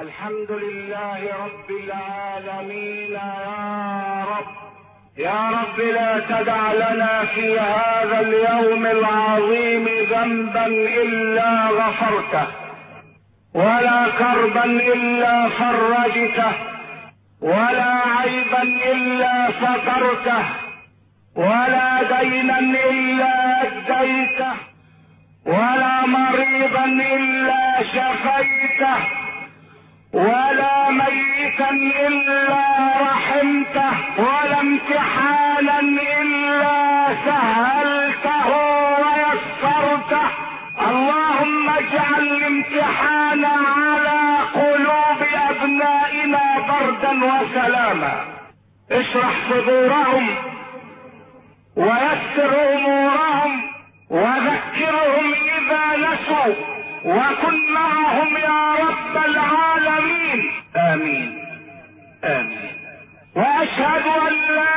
الحمد لله رب العالمين. يا رب يا رب لا تدع لنا في هذا اليوم العظيم ذنبا إلا غفرته ولا كربا إلا فرجته ولا عيبا إلا سترته ولا دينا إلا أديته ولا مريضا إلا شفيته. ولا ميتا إلا رحمته ولا امتحانا إلا سهلته ويسرته. اللهم اجعل الامتحان على قلوب أبنائنا بردا وسلاما. اشرح صدورهم ويسر أمورهم وذكرهم إذا نسوا. وكن معهم يا رب العالمين. آمين. آمين. وأشهد أن لا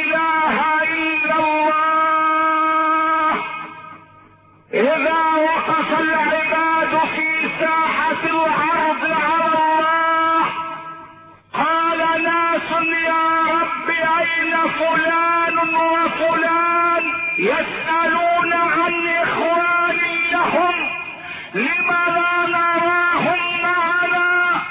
إله إلا الله. إذا وقف العباد في ساحة العرض على الله قال ناس يا رب أين فلان وفلان يسألون عن اخوان لهم لما لا نراهم معنا؟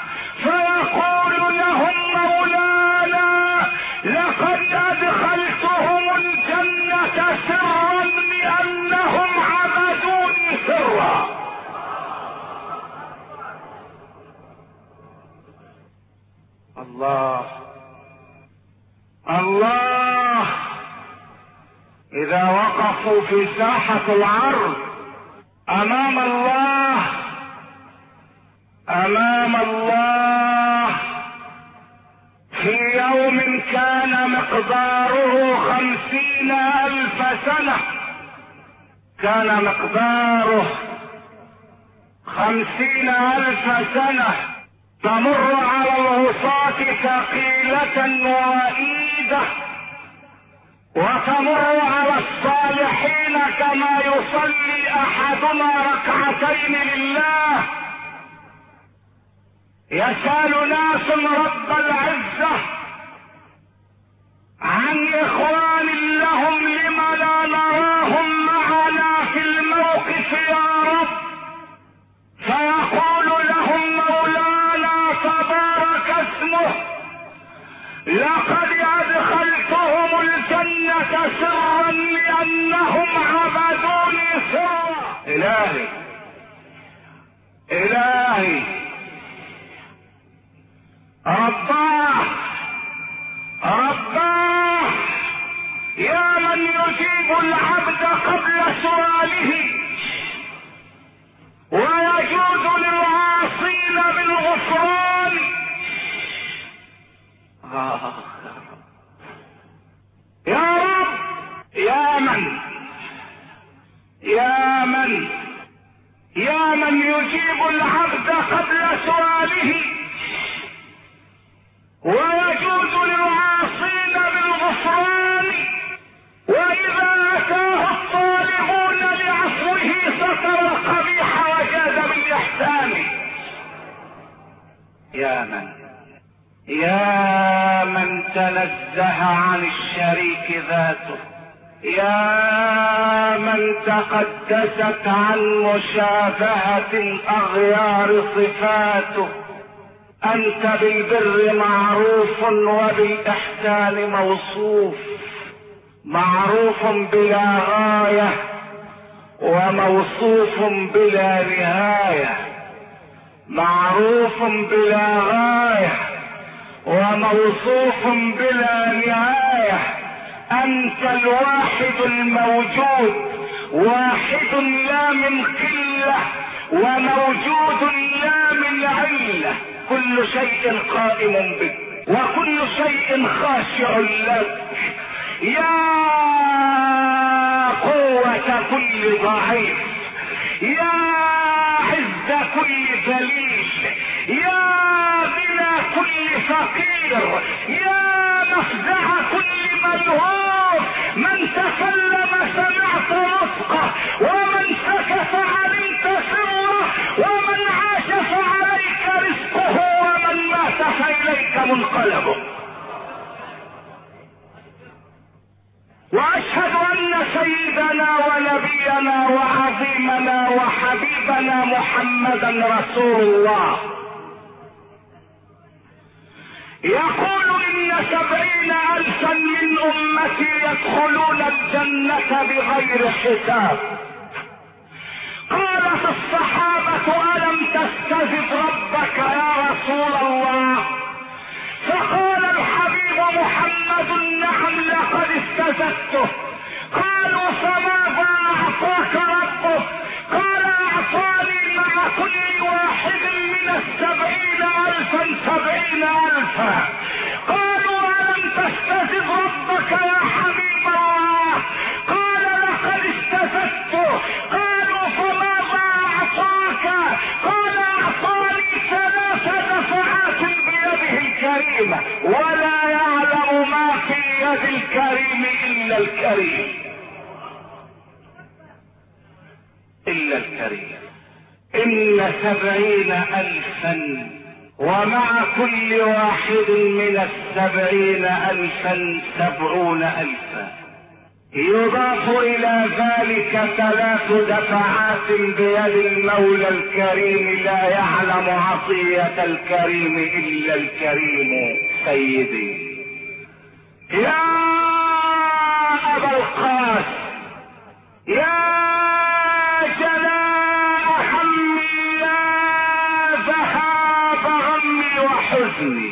فيقول لهم مولانا لقد أدخلتهم الجنة سرا لانهم عبدوني سرا. الله. الله. إذا وقفوا في ساحة العرض أمام الله. أمام الله. في يوم كان مقداره خمسين ألف سنة. كان مقداره خمسين ألف سنة. تمر على العصاة ثقيلة وإيدة وتمر على الصالحين كما يصلي احدنا ركعتين لله. يسأل ناس رب العزة عن إخوان لهم لم لا نراهم معنا في الموقف يا رب. فيقول لهم مولانا تبارك اسمه لقد أدخلتهم الجنة سرا لأنهم عبدوني سرا إلهي إلهي. رباه رباه يا من يجيب العبد قبل سؤاله ويجوز للعاصين بالغفران. يا رب يا من؟ يا من؟ يا من يجيب العبد قبل سؤاله؟ ويجوز للعاصين بالغفران؟ وإذا أتاه الطالبون لعفوه ستر القبيح وجاد بالإحسان. يا من؟ يا من تنزه عن الشريك ذاته. يا من تقدست عن مشابهة الأغيار صفاته. أنت بالبر معروف وبالإحسان موصوف. معروف بلا غاية وموصوف بلا نهاية. معروف بلا غاية وموصوف بلا نهاية أنت الواحد الموجود واحد لا من قلة وموجود لا من علة. كل شيء قائم بك وكل شيء خاشع لك. يا قوة كل ضعيف يا كل ذليل يا بلا كل فقير. يا مفزع كل ملهوف. من تكلم سمعت رفقه. ومن سكت علمت سره. ومن عاش فعليك رزقه. ومن مات فإليك منقلبه. وأشهد أن سيدنا ونبينا وعظيمنا وحبيبنا محمدا رسول الله. يقول إن سبعين الفا من أمتي يدخلون الجنة بغير حساب. قالت الصحابة ألم تستزد ربك يا رسول الله؟ فقال محمد نعم لقد استزدته. قالوا فماذا اعطاك ربك قال أعطاني مع كل واحد من السبعين ألفا سبعين ألفا. قالوا ألم تستزد ربك يا حبيب الله؟ قال لقد استزدته. قالوا فماذا اعطاك قال أعطاني ثلاث بيده الكريمه ولا يعلم ما في يد الكريم إلا الكريم. إلا الكريم. إن سبعين الفا ومع كل واحد من السبعين الفا سبعون الفا. يضاف إلى ذلك ثلاث دفعات بيد المولى الكريم لا يعلم عطية الكريم إلا الكريم سيدي. يا أبا القاسم يا جلاء حمي يا ذهاب غمي وحزني.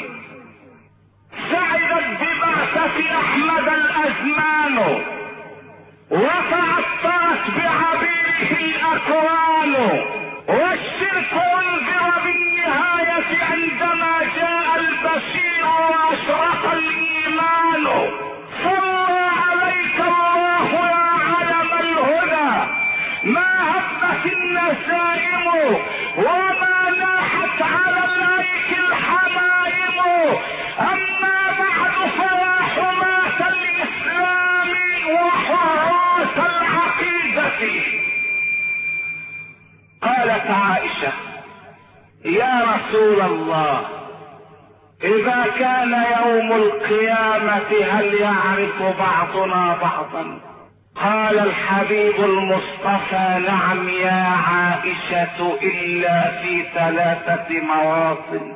سعدت ببعثة أحمد الأزمان. وتعطرت بعبيره الأكوان والشرك انذر بالنهاية عندما جاء البشير واشرق الإيمان. صلى عليك الله يا علم الهدى. ما هبت النسائم قالت عائشة يا رسول الله إذا كان يوم القيامة هل يعرف بعضنا بعضا؟ قال الحبيب المصطفى نعم يا عائشة إلا في ثلاثة مواطن.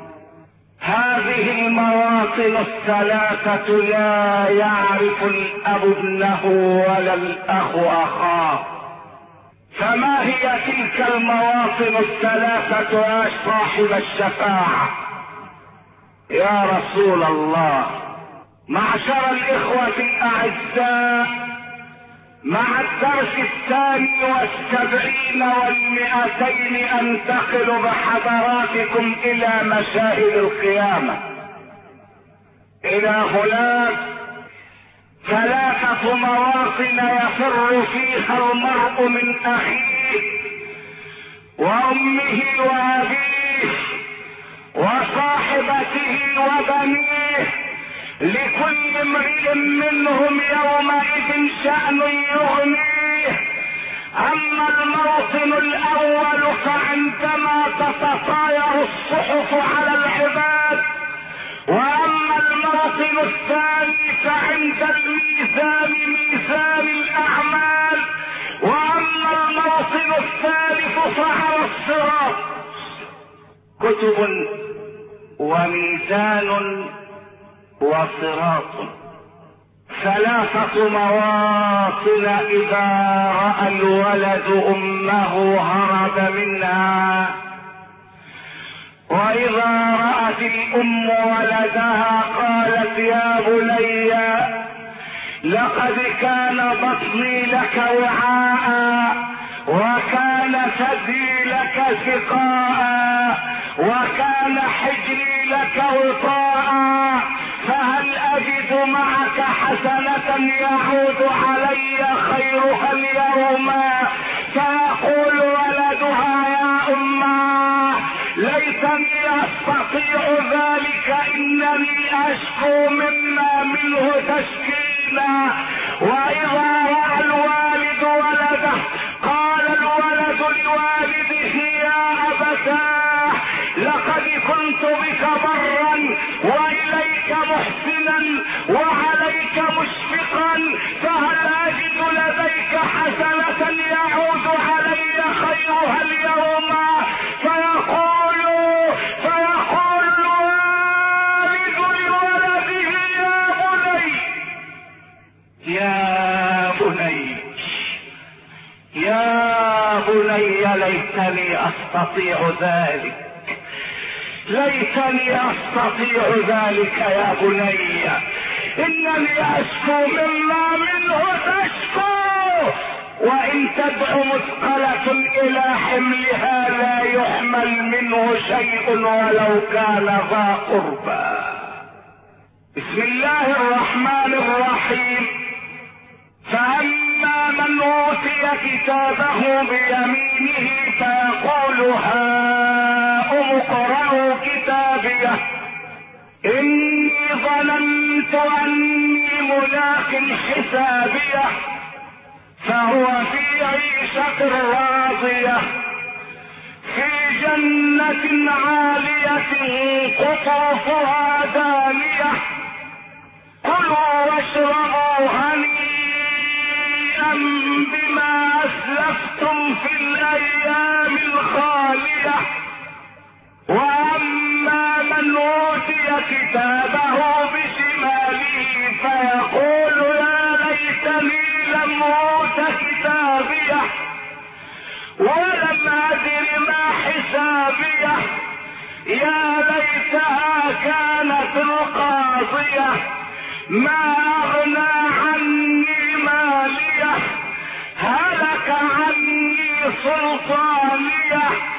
هذه المواطن الثلاثة لا يعرف الأب ابنه ولا الأخ أخاه. فما هي تلك المواطن الثلاثة يا صاحب الشفاعة؟ يا رسول الله معشر الإخوة الأعزاء مع الدرس الثاني والسبعين والمئتين أنتقل بحضراتكم إلى مشاهد القيامة. إلى هناك ثلاثة مواطن يفر فيها المرء من أخيه وأمه وأبيه وصاحبته وبنيه لكل امرئ منهم يومئذ شأن يغنيه. أما الموطن الأول فعندما تتطاير الصحف على العباد وأما الموطن الثاني فعند الميزان ميزان الأعمال وأما الموطن الثالث فعلى الصراط. كتب وميزان وصراط. ثلاثة مواطن إذا رأى الولد أمه هرب منها. وإذا رأت الأم ولدها قالت يا بني لقد كان بطني لك وعاء وكان ثدي لك سقاء وكان حجري لك وطاء فهل أجد معك حسنة يعود علي خيرها اليوم؟ فيقول ولدها ليتني أستطيع ذلك إنني أشكو مما منه تشكينا وإذا رأى الوالد ولده قال الولد لوالده يا أبتاه لقد كنت بك برا محسنا وعليك مشفقا فهل أجد لديك حسنة يعود علي خيرها اليوم؟ يا بني ليتني أستطيع ذلك. ليتني أستطيع ذلك يا بني. إنني أشكو مما منه تشكو. وإن تدع مثقلة إلى حملها لا يحمل منه شيء ولو كان ذا قربى. بسم الله الرحمن الرحيم. فأما من أوتي كتابه بيمينه فيقول هاؤم اقرأوا كتابيه. إني ظننت أني ملاق حسابيه. فهو في عيشة راضية. في جنة عالية قطوفها دانية كلوا واشربوا هنيئا بما أسلفتم في الأيام الخالية. وأما من أوتي كتابه بشماله فيقول يا ليتني لم أوت كتابيه ولم أدر ما حسابيه. يا ليتها كانت القاضية. ما أغنى عني ماليه هلك عني سلطانية.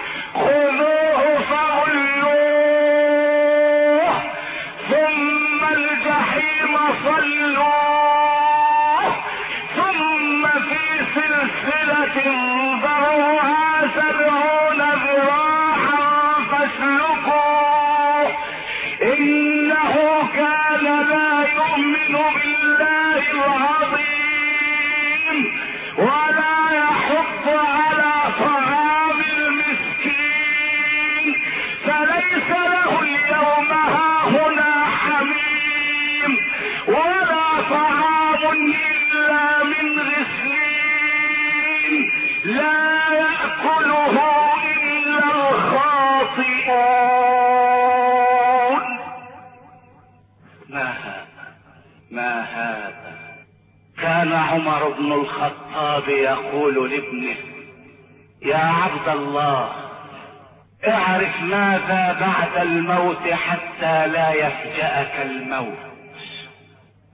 عمر بن الخطاب يقول لابنه يا عبد الله اعرف ماذا بعد الموت حتى لا يفجأك الموت.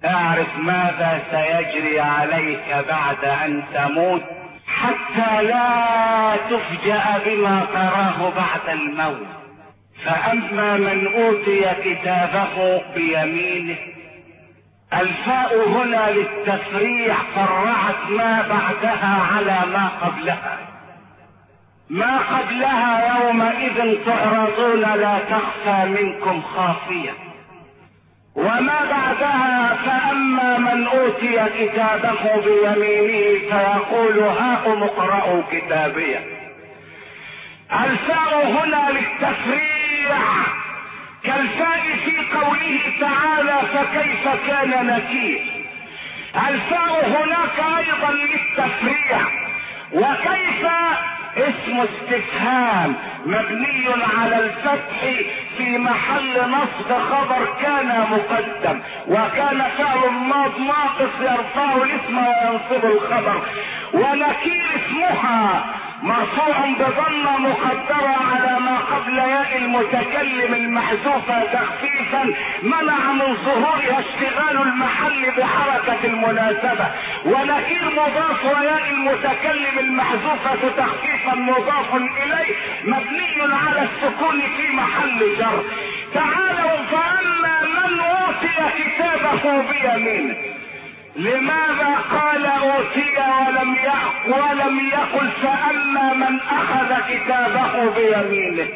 اعرف ماذا سيجري عليك بعد أن تموت حتى لا تفجأ بما تراه بعد الموت. فأما من أوتي كتابه بيمينه الفاء هنا للتفريع فرعت ما بعدها على ما قبلها. ما قبلها يومئذ تعرضون لا تخفى منكم خافية. وما بعدها فأما من أوتي كتابه بيمينه فيقول هاؤم اقرأوا كتابية. الفاء هنا في قوله تعالى فكيف كان نكير. الفاء هناك أيضا للتفريع؟ وكيف؟ اسم استفهام مبني على الفتح في محل نصب خبر كان مقدم وكان فعل ماض ناقص يرفع الاسم وينصب الخبر. ونكير اسمها. مرفوع بضمة مقدرة على ما قبل ياء المتكلم المحذوفة تخفيفا منع من ظهورها اشتغال المحل بحركة المناسبة. ونكير مضاف وياء المتكلم المحذوفة تخفيفا مضاف إليه مبني على السكون في محل جر. تعالوا فأما من أوتي كتابه بيمينه لماذا قال اوتي ولم ولم يقل فأما من أخذ كتابه بيمينه؟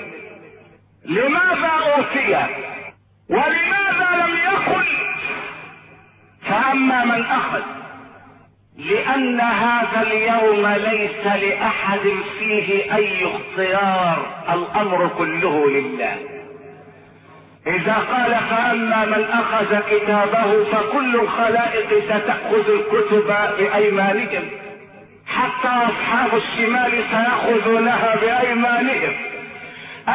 لماذا اوتي ولماذا لم يقل فأما من أخذ؟ لأن هذا اليوم ليس لأحد فيه أي اختيار الأمر كله لله. إذا قال فأما من أخذ كتابه فكل الخلائق ستأخذ الكتب بأيمانهم. حتى أصحاب الشمال سيأخذونها بأيمانهم.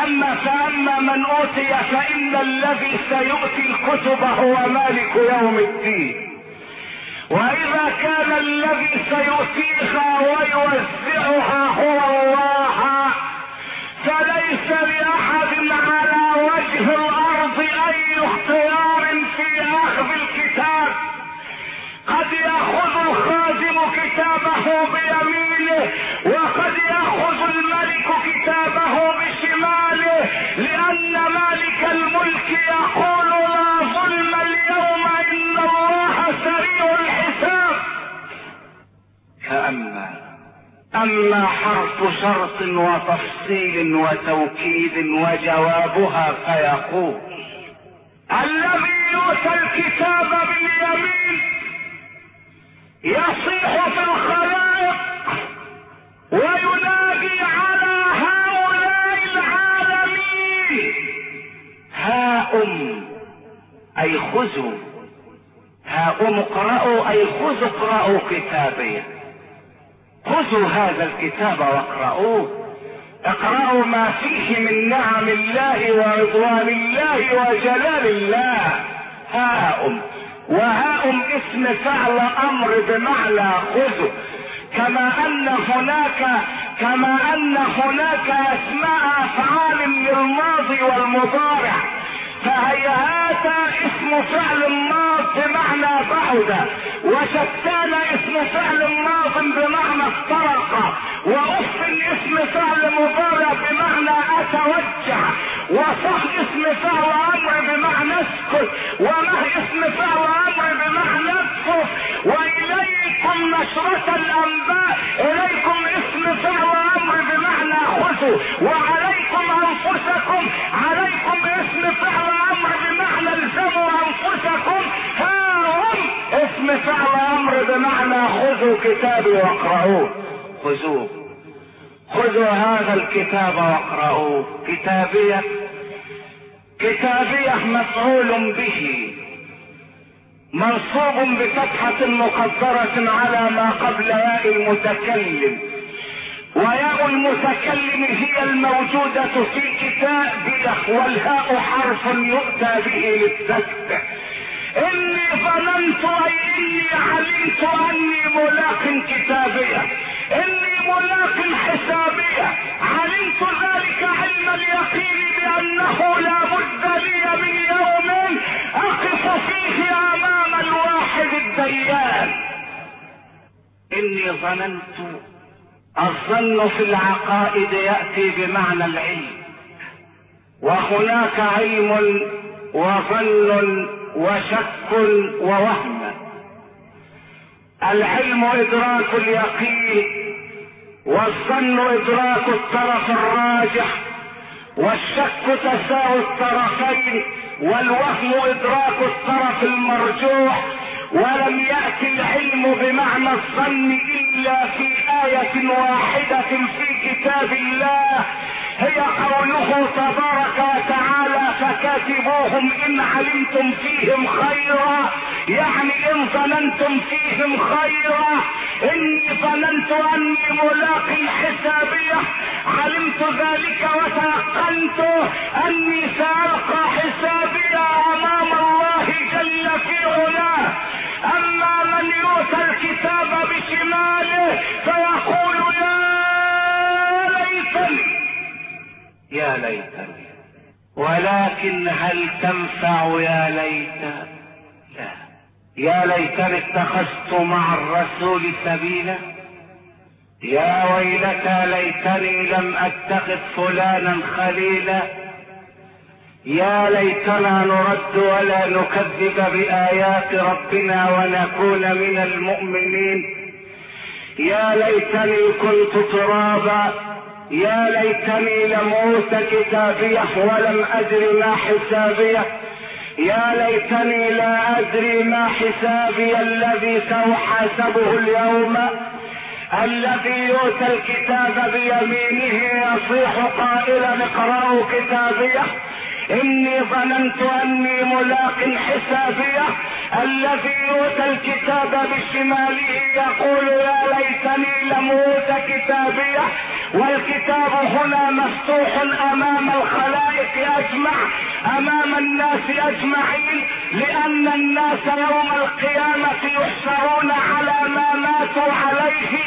أما فأما من أوتي فإن الذي سيؤتي الكتب هو مالك يوم الدين. وإذا كان الذي سيؤتيها ويوزعها هو الله فليس لأحد على وجه الأرض اي اختيار في أخذ الكتاب. قد يأخذ الخادم كتابه بيمينه وقد يأخذ الملك كتابه بشماله لأن مالك الملك يقول لا ظلم اليوم إن الله سريع الحساب. فاما اما حرف شرط وتفصيل وتوكيد وجوابها فيقول. الكتاب باليمين يصيح في الخلائق وينادي على هؤلاء العالمين. هاؤم أي خذوا. هاؤم اقرأوا أي خذوا اقرأوا كتابي. خذوا هذا الكتاب واقرأوه. اقرأوا ما فيه من نعم الله ورضوان الله وجلال الله. هاؤم. وهاؤم اسم فعل أمر بمعنى خذوا كما أن هناك كما أن هناك أسماء افعال للماضي والمضارع. فهيهات اسم فعل ماض بمعنى بعد وشتان اسم فعل ماض بمعنى افترق وأف اسم فعل مضارع بمعنى اتوجه وصح اسم فعل أمر بمعنى اسكت ومه اسم فعل أمر بمعنى اكفر وإليكم نشرة الأنباء. إليكم اسم فعل أمر بمعنى خذوا وعليكم أنفسكم. عليكم اسم فعل أمر بمعنى الزموا أنفسكم. ها هم. اسم فعل أمر بمعنى خذوا كتابي واقرأوه. خذوه. خذوا هذا الكتاب واقرأوه. كتابية. كتابية مفعول به. منصوب بفتحة مقدرة على ما قبل ياء المتكلم. وياء المتكلم هي الموجودة في كتابه والهاء حرف يؤتى به للتسبح إني ظننت أي إني علمت أني ملاق كتابية. إني ملاق حسابية. علمت ذلك علم اليقين بأنه لا بد لي من يوم أقف فيه أمام الواحد الديان. إني ظننت الظن في العقائد يأتي بمعنى العلم. وهناك علم وظن وشك ووهم. العلم إدراك اليقين والظن إدراك الطرف الراجح والشك تساوي الطرفين والوهم إدراك الطرف المرجوح. ولم يأتي العلم بمعنى الظن إلا في آية واحدة في كتاب الله. هي قوله تبارك وتعالى فكاتبوهم إن علمتم فيهم خيرا. يعني إن ظننتم فيهم خيرا. اني ظننت أني ملاق حسابية علمت ذلك وتيقنت أني سالقى حسابية أمام الله جل في علاه. أما من يؤتى الكتاب بشماله فيقول يا ليتني يا ليتني ولكن هل تنفع يا ليت؟ لا. يا ليتني اتخذت مع الرسول سبيلا. يا ويلتى ليتني لم أتخذ فلانا خليلا. يا ليتنا نرد ولا نكذب بآيات ربنا ونكون من المؤمنين. يا ليتني كنت ترابا يا ليتني لم أوت كتابيه ولم ادر ما حسابيه يا ليتني لا أدري ما حسابي الذي سأحاسبه اليوم. الذي يؤتى الكتاب بيمينه يصيح قائلا اقرأوا كتابيه إني ظننت أني ملاق حسابية. الذي يؤتى الكتاب بشماله يقول يا ليتني لم اوت كتابية. والكتاب هنا مفتوح أمام الخلائق أجمع أمام الناس أجمعين لأن الناس يوم القيامة يحشرون على ما ماتوا عليه.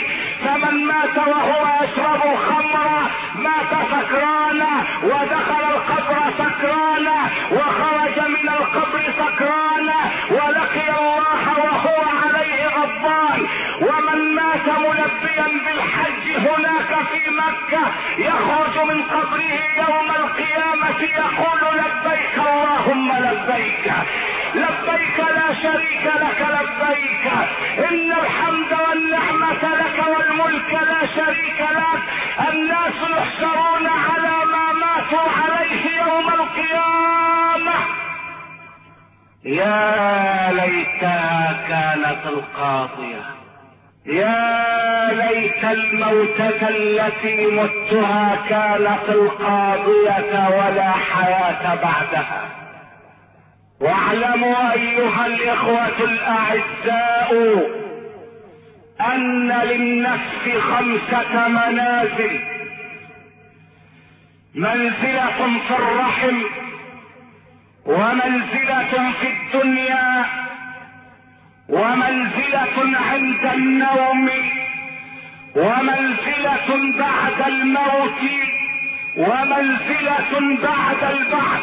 فمن مات وهو يشرب الخمر مات سكرانا ودخل القبر سكرانا وخرج من القبر سكرانا ولقي الله وهو ومن مات ملبيا بالحج هناك في مكة يخرج من قبره يوم القيامة يقول لبيك اللهم لبيك. لبيك لا شريك لك لبيك. إن الحمد والنعمة لك والملك لا شريك لك. الناس يحشرون على ما ماتوا عليه يوم القيامة. يا ليتها كانت القاضية. يا ليت الموتة التي متها كانت القاضية ولا حياة بعدها. واعلموا أيها الإخوة الأعزاء أن للنفس خمسة منازل. منزلة في الرحم ومنزلة في الدنيا ومنزلة عند النوم ومنزلة بعد الموت ومنزلة بعد البعث.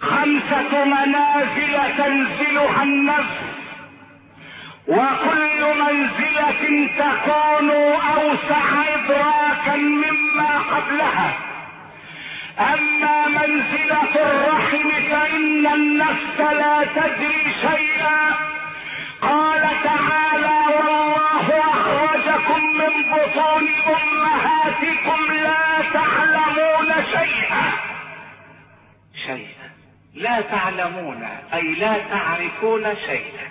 خمسة منازل تنزلها النفس وكل منزلة تكون أوسع إدراكا مما قبلها. أما منزلة الرحم فإن النفس لا تدري شيئا. قال تعالى والله أخرجكم من بطون امهاتكم لا تعلمون شيئا. شيئا. لا تعلمون أي لا تعرفون شيئا.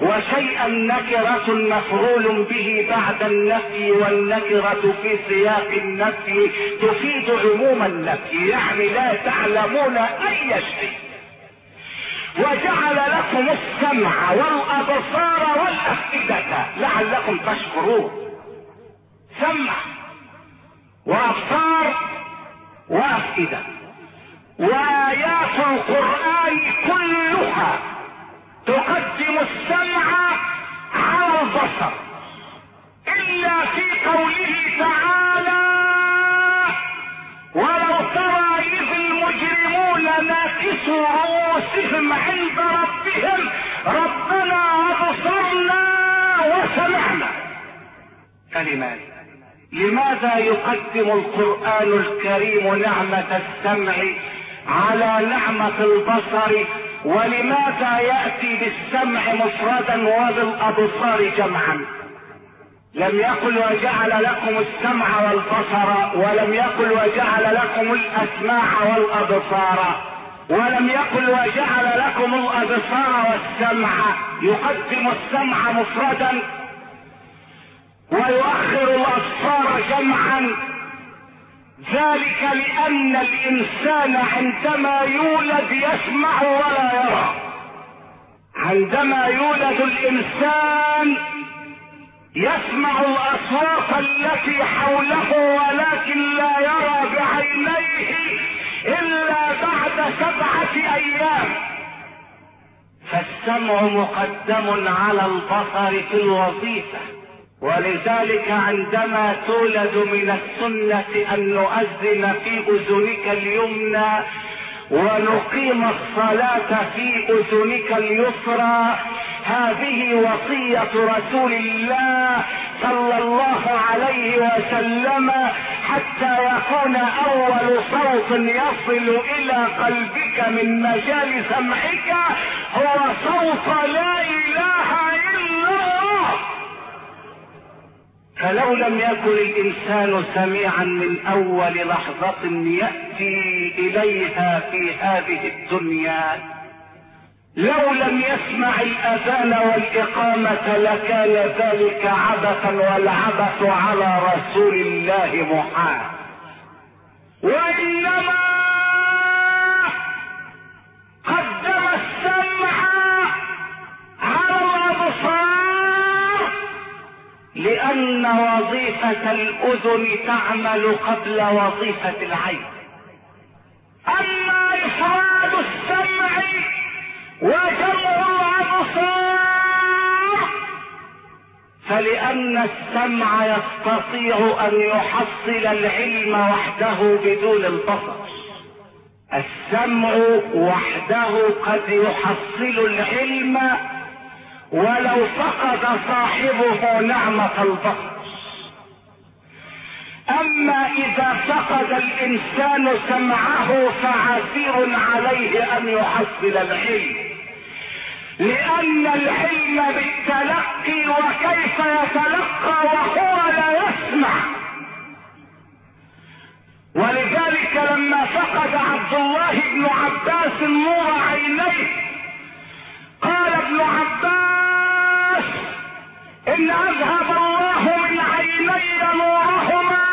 وشيئا نكرة مفعول به بعد النفي والنكرة في سياق النفي تفيد عموم النفي يعني لا تعلمون أي شيء. وجعل لكم السمع والأبصار والأفئدة لعلكم تشكرون. سمع وأبصار وأفئدة. وآيات القرآن كلها تقدم السمع على البصر. إلا في قوله تعالى ناكسوا رؤوسهم عند ربهم. ربنا أبصرنا وسمعنا. كلمات لماذا يقدم القرآن الكريم نعمة السمع على نعمة البصر؟ ولماذا يأتي بالسمع مفردا وبالأبصار جمعا؟ لم يقل وجعل لكم السمع والبصر ولم يقل وجعل لكم الأسماع والأبصار. ولم يقل وجعل لكم الأبصار والسمع. يقدم السمع مفردا. ويؤخر الأبصار جمعا. ذلك لأن الإنسان عندما يولد يسمع ولا يرى. عندما يولد الإنسان يسمع الاصوات التي حوله ولكن لا يرى بعينيه. إلا بعد سبعة أيام. فالسمع مقدم على البصر في الوظيفة. ولذلك عندما تولد من السنة أن نؤذن في أذنك اليمنى ونقيم الصلاة في أذنك اليسرى. هذه وصية رسول الله صلى الله عليه وسلم حتى يكون أول صوت يصل إلى قلبك من مجال سمعك. هو صوت لا إله إلا الله. فلو لم يكن الإنسان سميعا من أول لحظة يأتي إليها في هذه الدنيا. لو لم يسمع الأذان والإقامة لكان ذلك عبثا والعبث على رسول الله محال وإنما وظيفة الأذن تعمل قبل وظيفة العين. أما إفراد السمع وجمع الأبصار فلأن السمع يستطيع أن يحصل العلم وحده بدون البصر. السمع وحده قد يحصل العلم ولو فقد صاحبه نعمة البصر أما إذا فقد الإنسان سمعه فعسير عليه أن يحصل العلم لأن العلم بالتلقي وكيف يتلقى وهو لا يسمع. ولذلك لما فقد عبد الله بن عباس نور عينيه قال ابن عباس إن أذهب الله من عيني نورهما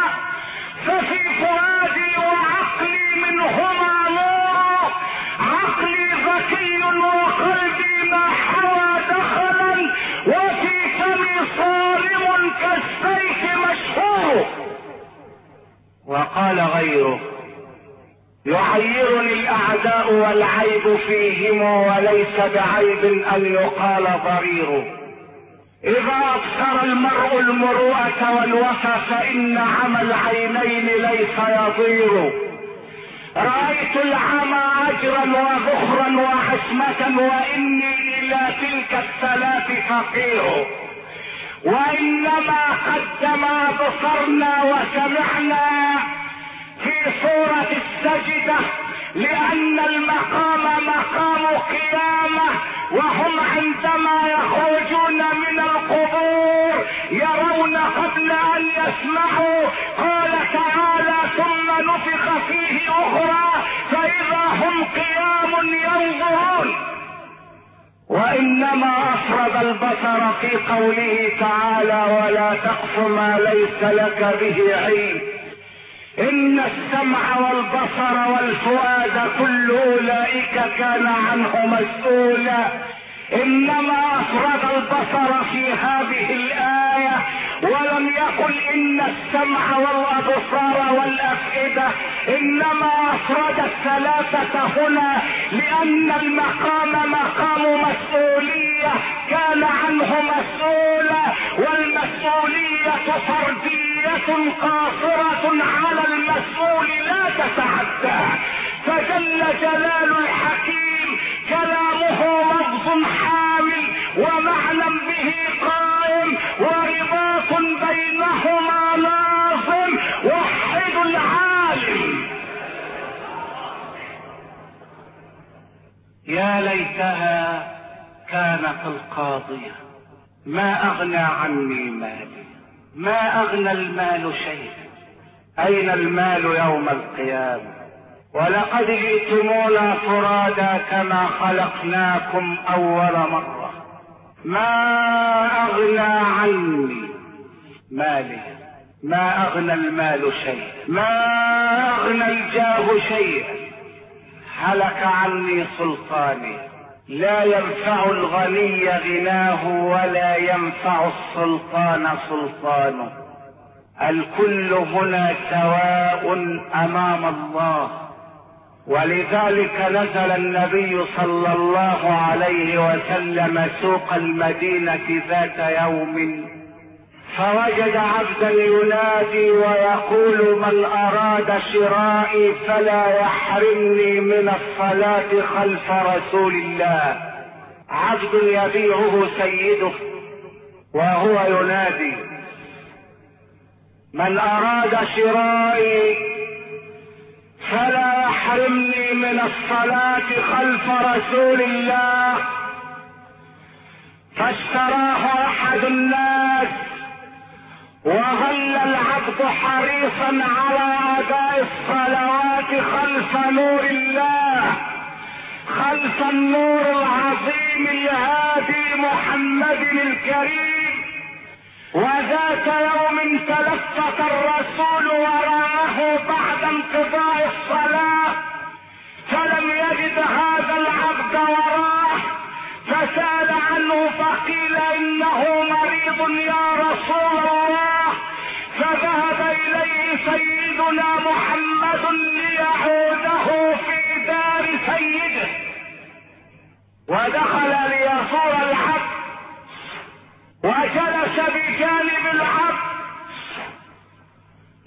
ففي فؤادي وعقلي منهما نور عقلي ذكي وقلبي ما حوى دخلا وفي فمي صارم كالسيف مشهور. وقال غيره يعيرني الأعداء والعيب فيهم وليس بعيب أن يقال ضرير إذا أبصر المرء المروءة والوفى فان عمى العينين ليس يضير. رأيت العمى أجرا وذخرا وعصمة وإني إلى تلك الثلاث فقير. وإنما قدم بصرنا وسمعنا في سورة السجدة لأن المقام مقام قيامة وهم عندما يخرجون من القبور يرون قبل أن يسمعوا. قال تعالى ثم نفخ فيه أخرى فإذا هم قيام ينظرون. وإنما أفرد البصر في قوله تعالى ولا تقف ما ليس لك به علم. إن السمع والبصر والفؤاد كل أولئك كان عنه مسؤولا. إنما أفرد البصر في هذه الآية ولم يقل إن السمع والأبصار والأفئدة. إنما أفرد الثلاثة هنا لأن المقام مقام مسؤولية. كان عنه مسؤولا والمسؤولية فردية. قاصرة على المسؤول لا تتعدى. فجل جلال الحكيم كلامه لفظ حامل ومعنى به قائم ورباط بينهما لازم وحد العالم. يا ليتها كانت القاضية. ما أغنى عني مالي. ما أغنى المال شيئا؟ أين المال يوم القيامة؟ ولقد جئتمونا فرادا كما خلقناكم أول مرة. ما أغنى عني مالي؟ ما أغنى المال شيئا؟ ما أغنى الجاه شيئا؟ هلك عني سلطاني. لا ينفع الغني غناه ولا ينفع السلطان سلطانه. الكل هنا سواء أمام الله. ولذلك نزل النبي صلى الله عليه وسلم سوق المدينة ذات يوم فوجد عبدا ينادي ويقول من أراد شرائي فلا يحرمني من الصلاة خلف رسول الله عبد يبيعه سيده وهو ينادي من أراد شرائي فلا يحرمني من الصلاة خلف رسول الله فاشتراه أحد الناس وظل العبد حريصا على أداء الصلوات خلف نور الله؟ خلف النور العظيم الهادي محمد الكريم. وذات يوم تلفت الرسول وراءه بعد انقضاء الصلاة. فلم يجد هذا العبد وراه فسأل عنه فقيل إنه مريض يا رسول الله. سيدنا محمد ليعوده في دار سيده. ودخل ليصور الحق. وجلس بجانب الحق.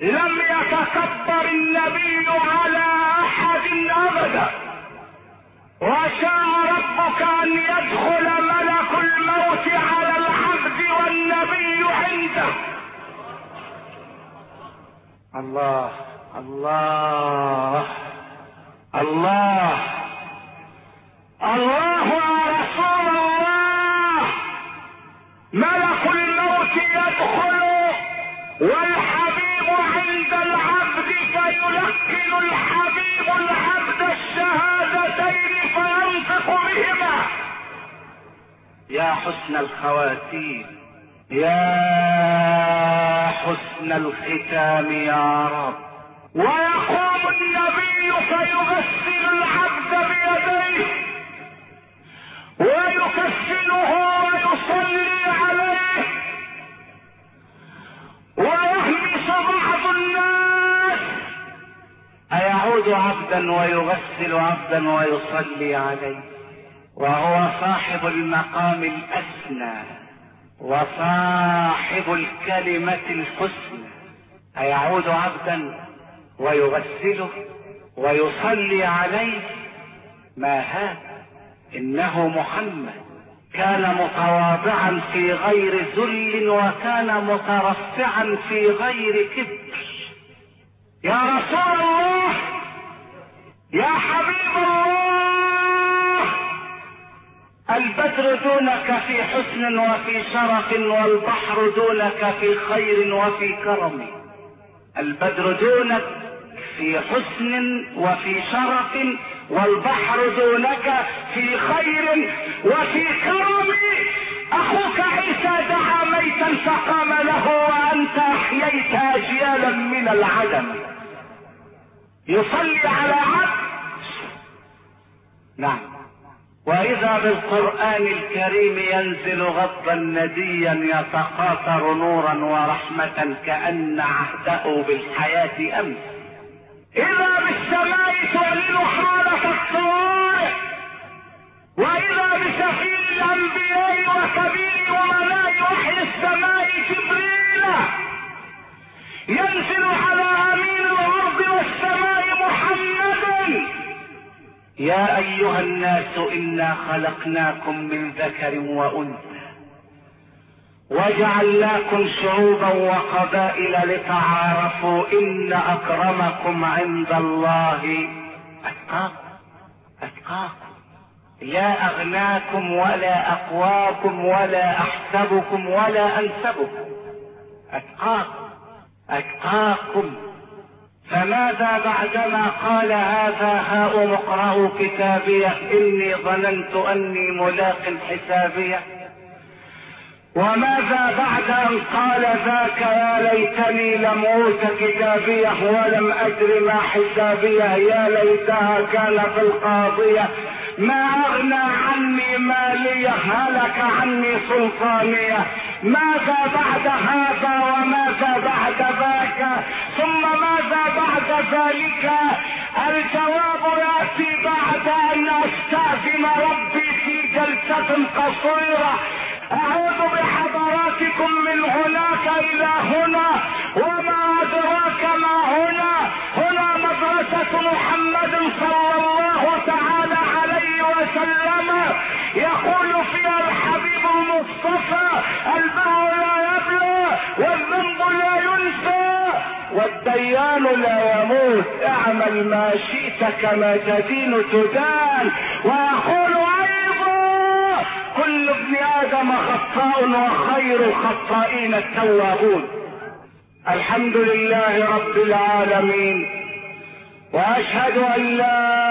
لم يتكبر النبي على أحد أبدا. وشاء ربك أن يدخل ملك الموت على العبد والنبي عنده. الله الله الله. الله يا رسول الله. ملك الموت يدخل والحبيب عند العبد فيلقن الحبيب العبد الشهادتين فينطق بهما. يا حسن الخواتيم. يا حسن الختام يا رب. ويقوم النبي فيغسل العبد بيديه ويكفنه ويصلي عليه ويهمس بعض الناس. أيعود عبدا ويغسل عبدا ويصلي عليه وهو صاحب المقام الأسنى. وصاحب الكلمة الحسنى أيعود عبدا ويغسله ويصلي عليه. ما هذا؟ إنه محمد. كان متواضعا في غير ذل وكان مترفعا في غير كبر. يا رسول الله! يا حبيب الله! البدر دونك في حسن وفي شرف والبحر دونك في خير وفي كرم. البدر دونك في حسن وفي شرف والبحر دونك في خير وفي كرم. أخوك عيسى دعا ميتا فقام له وأنت أحييت أجيالا من العدم. يصلي على عبد. نعم. وإذا بالقرآن الكريم ينزل غضا نديا يتقاطر نورا ورحمة كأن عهده بالحياة أمس. إذا بالسماء تعلن حالة الطوارئ وإذا بسفير الأنبياء وكبير امناء وحي السماء جبريل. ينزل على أمين الأرض والسماء محمد يا أيها الناس إنا خلقناكم من ذكر وأنثى وجعلناكم شعوبا وقبائل لتعارفوا إن أكرمكم عند الله. أتقاكم أتقاكم. لا أغناكم ولا أقواكم ولا أحسبكم ولا أنسبكم. أتقاكم أتقاكم. فماذا بعدما قال هذا هاؤم اقرأوا كتابية إني ظننت أني ملاق حسابية؟ وماذا بعد أن قال ذاك يا ليتني لم أوت كتابية ولم أدر ما حسابية؟ يا ليتها كانت القاضية. ما أغنى عني ماليه هلك عني سلطانيه ماذا بعد هذا وماذا بعد ذاك؟ ثم ماذا بعد ذلك؟ الجواب يأتي بعد أن أستأذن ربي في جلسة قصيرة. أعوذ بحضراتكم من هناك إلى هنا وما أدراك ما هنا؟ هنا مدرسة محمد صلى الله تعالى يقول فيها الحبيب المصطفى البر لا يبلى والذنب لا ينسى. والديان لا يموت اعمل ما شئت كما تدين تدان. ويقول أيضا كل ابن آدم خطاء وخير الخطائين التوابون. الحمد لله رب العالمين. وأشهد أن لا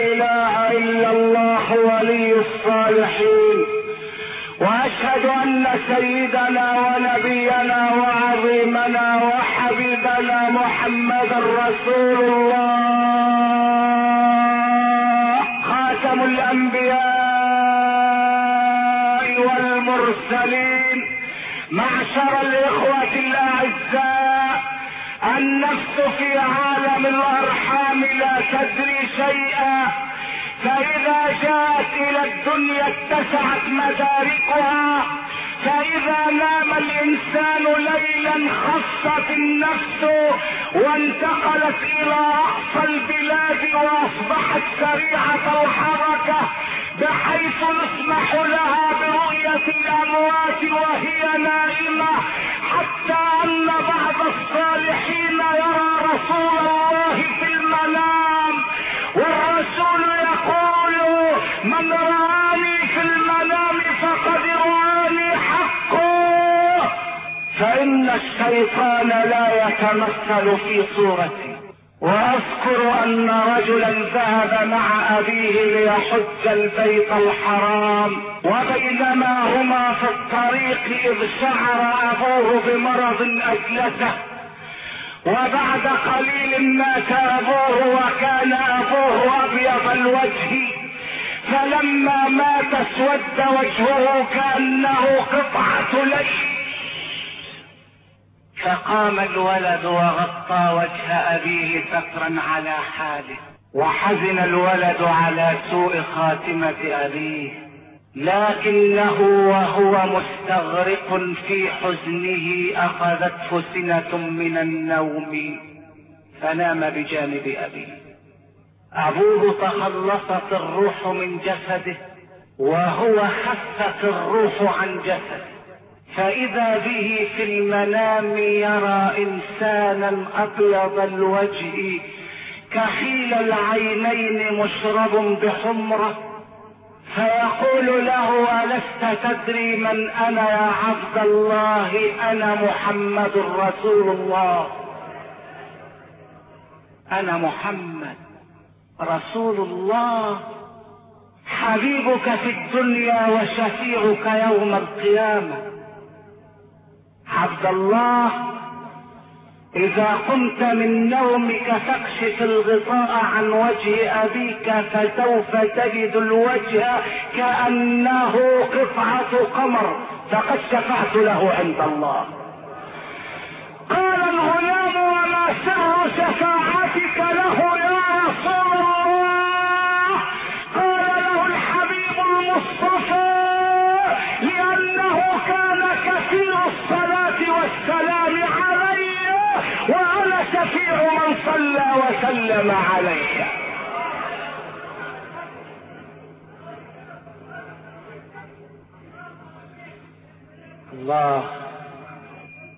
إله إلا الله ولي الصالحين. وأشهد أن سيدنا ونبينا وعظيمنا وحبيبنا محمدا رسول الله. خاتم الأنبياء والمرسلين. معشر الإخوة الأعزاء. النفس في عالم الأرحام لا تدري شيئا. فإذا جاءت إلى الدنيا اتسعت مداركها. فإذا نام الإنسان ليلا خصت النفس وانتقلت إلى أقصى البلاد وأصبحت سريعة الحركة بحيث يسمح لها برؤية الأموات وهي نائمة حتى أن بعض الصالحين يرى رسول الله في المنام والرسول يقول من رآني في المنام فقد رآني حقه. فإن الشيطان لا يتمثل في صورتي وأذكر أن رجلا ذهب مع أبيه ليحج البيت الحرام وبينما هما في الطريق إذ شعر أبوه بمرض اجلسه وبعد قليل مات ابوه وكان أبوه أبيض الوجه فلما مات اسود وجهه كأنه قطعة ليل. فقام الولد وغطى وجه أبيه سكرا على حاله. وحزن الولد على سوء خاتمة أبيه. لكنه وهو مستغرق في حزنه أخذته سنة من النوم. فنام بجانب أبيه. أبوه تخلصت الروح من جسده. وهو خفت الروح عن جسده. فإذا به في المنام يرى إنسانا أبيض الوجه كحيل العينين مشرب بحمرة فيقول له ألست تدري من أنا يا عبد الله؟ أنا محمد رسول الله. أنا محمد رسول الله. حبيبك في الدنيا وشفيعك يوم القيامة. عبد الله إذا قمت من نومك فاكشف الغطاء عن وجه أبيك فسوف تجد الوجه كأنه قطعة قمر. فقد شفعت له عند الله. قال الغلام وما سر شفاعتك له يا رسول الله من صلى وسلم علي الله.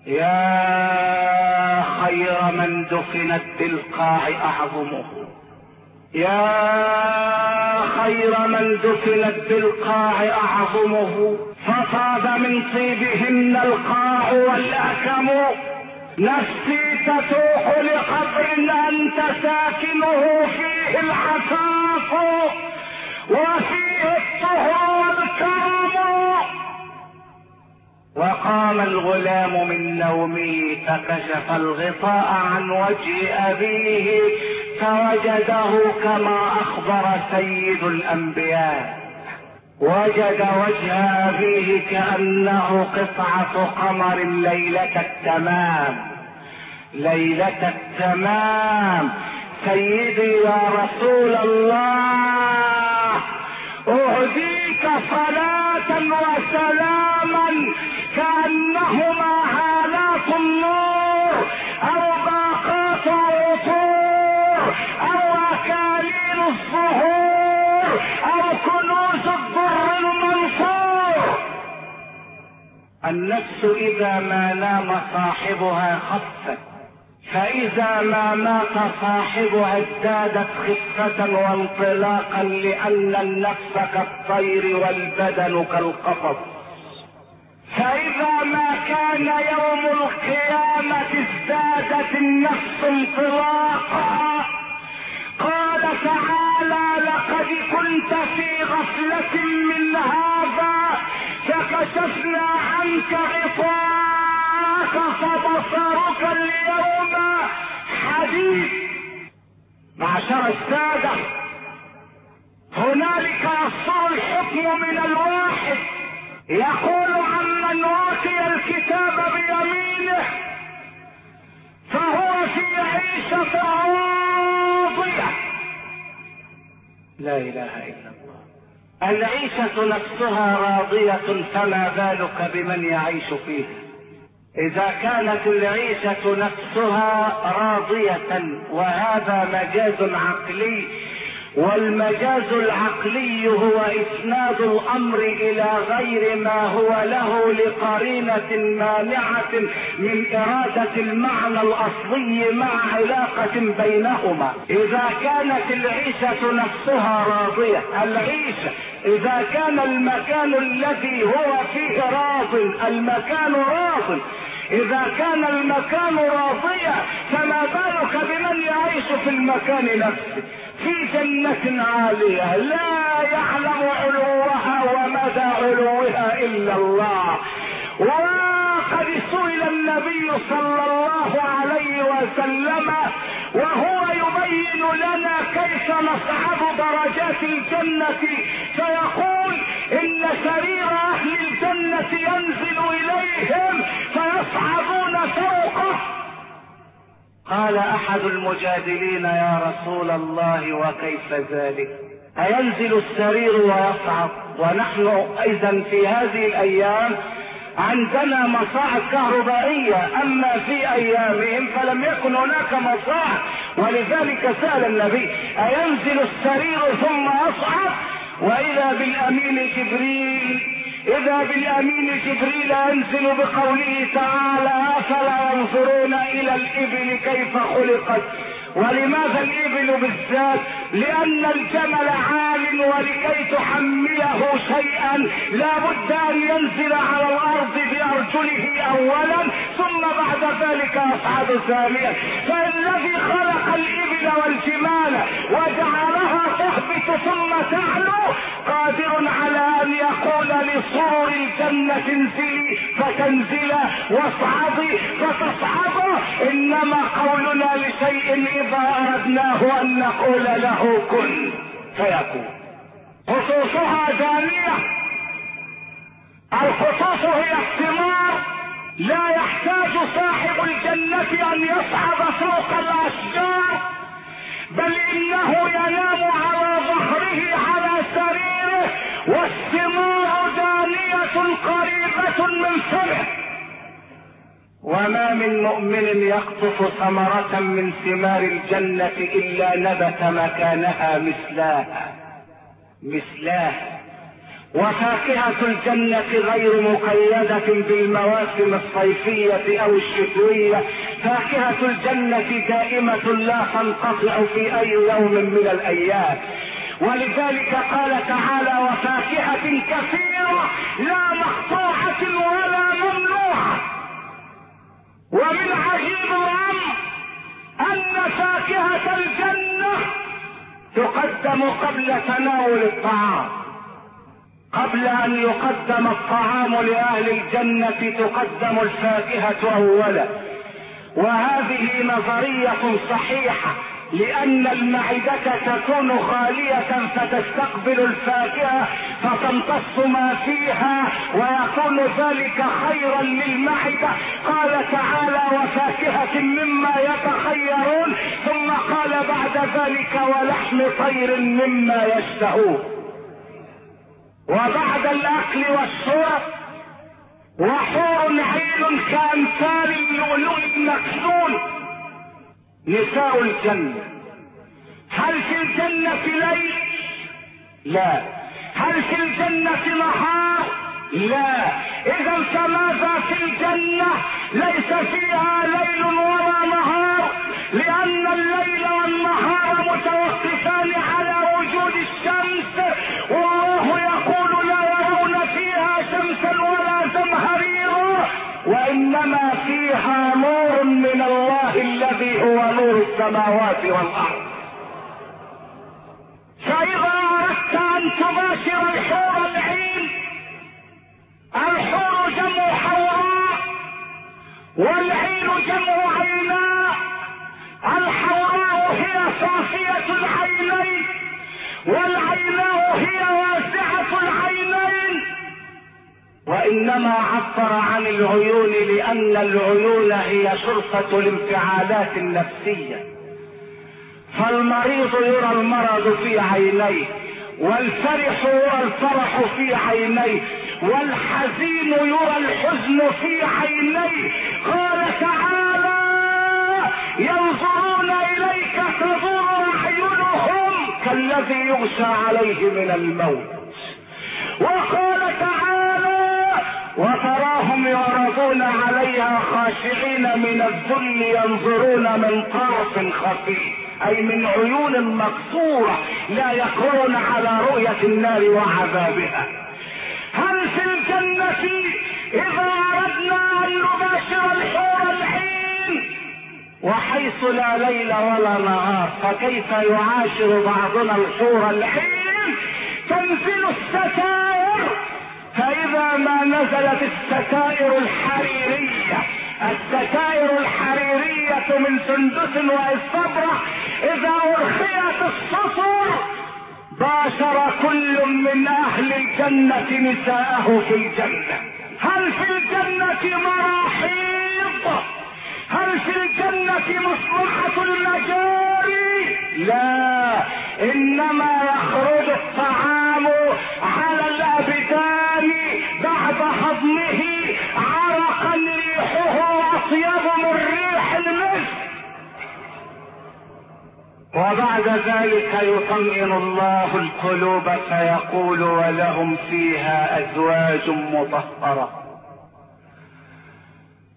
يا خير من دفنت بالقاع أعظمه. يا خير من دفنت بالقاع أعظمه. فطاب من طيبهن القاع والأكم. نفسي تتوق لقبر أنت ساكنه فيه العفاف وفيه الطهر والكرم وقام الغلام من نومه فكشف الغطاء عن وجه أبيه فوجده كما أخبر سيد الأنبياء. وجد وجه ابيه كأنه قطعة قمر ليلة التمام. ليلة التمام. سيدي يا رسول الله. النفس إذا ما نام صاحبها خفت فإذا ما مات صاحبها ازدادت خفة وانطلاقا لأن النفس كالطير والبدن كالقفص فإذا ما كان يوم القيامة ازدادت النفس انطلاقا قال تعالى لقد كنت في غفلة من هذا فكشفنا عنك غطاءك فبصرك اليوم حديد معشر السادة هنالك يصدر الحكم من الواحد. يقول عمن اوتي الكتاب بيمينه فهو في عيشة راضية. لا إله إلا الله. العيشة نفسها راضية فما بالك بمن يعيش فيها؟ إذا كانت العيشة نفسها راضية وهذا مجاز عقلي والمجاز العقلي هو إسناد الأمر إلى غير ما هو له لقرينة مانعة من إرادة المعنى الأصلي مع علاقة بينهما. إذا كانت العيشة نفسها راضية العيشة إذا كان المكان الذي هو فيه راض المكان راض إذا كان المكان راضيا فما بالك بمن يعيش في المكان نفسه؟ في جنة عالية لا يعلم علوها ومدى علوها إلا الله. وقد سئل النبي صلى الله عليه وسلم وهو يبين لنا كيف نصعد درجات الجنة فيقول إن سرير أهل الجنة ينزل إليهم فيصعدون فوقه. قال أحد المجادلين يا رسول الله وكيف ذلك؟ أينزل السرير ويصعد؟ ونحن أيضا في هذه الأيام عندنا مصاعد كهربائية. أما في أيامهم فلم يكن هناك مصاعد ولذلك سأل النبي أينزل السرير ثم يصعد؟ وإذا بالامين جبريل إذا بالامين جبريل ينزل بقوله تعالى أفلا ينظرون إلى الإبل كيف خلقت؟ ولماذا الإبل بالذات؟ لأن الجمل عال ولكي تحمله شيئا لا بد أن ينزل على الأرض بأرجله اولا ثم بعد ذلك يصعد ثانيا. فالذي خلق الإبل والجمال وجعلها ثم تعلو قادر على أن يقول لصور الجنة انزلي فتنزل واصعدي فتصعد. إنما قولنا لشيء إذا أردناه أن نقول له كن فيكون. خصوصها دانية. الخصوص هي الثمار. لا يحتاج صاحب الجنة أن يصعد فوق الأشجار. بل إنه ينام على ظهره على سريره والثمار دانية قريبة من فمه. وما من مؤمن يقطف ثمرة من ثمار الجنة إلا نبت مكانها مثلاها مثلاها. وفاكهة الجنة غير مقيدة بالمواسم الصيفية أو الشتوية. فاكهة الجنة دائمة لا تنقطع في أي يوم من الأيام. ولذلك قال تعالى وفاكهة كثيرة لا مقطوعة ولا ممنوعة. ومن عجيب الأمر أن فاكهة الجنة تقدم قبل تناول الطعام. قبل أن يقدم الطعام لأهل الجنة تقدم الفاكهة اولا. وهذه نظرية صحيحة لأن المعدة تكون خالية فتستقبل الفاكهة فتمتص ما فيها ويكون ذلك خيرا للمعدة. قال تعالى وفاكهة مما يتخيرون ثم قال بعد ذلك ولحم طير مما يشتهون وبعد الأكل والشرب وحور عين كامثال اللؤلؤ المكنون نساء الجنة. هل في الجنة ليل؟ لا. هل في الجنة نهار؟ لا. إذا فماذا في الجنة ليس فيها ليل ولا نهار لأن الليل والنهار متوقفان على وجود الشمس وإنما فيها نور من الله الذي هو نور السماوات والأرض. فإذا أردت أن تباشر الحور العين الحور جمع حوراء والعين جمع عيناء. الحوراء هي صافية العينين والعيناء هي واسعة العينين. وإنما عبر عن العيون لأن العيون هي شرطة الانفعالات النفسية. فالمريض يرى المرض في عينيه والفرح يرى الفرح في عينيه والحزين يرى الحزن في عينيه. قال تعالى ينظرون إليك تدور أعينهم كالذي يغشى عليه من الموت. وقال تعالى وتراهم يعرضون عليها خاشعين من الذل ينظرون من طرف خفي أي من عيون مكسورة لا يقرون على رؤية النار وعذابها. هل في الجنة إذا أردنا أن نباشر الحور الحين؟ وحيث لا ليل ولا نهار فكيف يعاشر بعضنا الحور الحين؟ تنزل الستائر ما نزلت الستائر الحريرية. الستائر الحريرية من سندس واستبرق إذا أرخيت السطر باشر كل من أهل الجنة نساءه في الجنة. هل في الجنة مراحيض؟ هل في الجنة مصلحة المجاري؟ لا. إنما يخرج الطعام على الأبدان. بعد هضمه عرقا ريحه اطيب من ريح المسك وبعد ذلك يطمئن الله القلوب فيقول ولهم فيها أزواج مطهرة.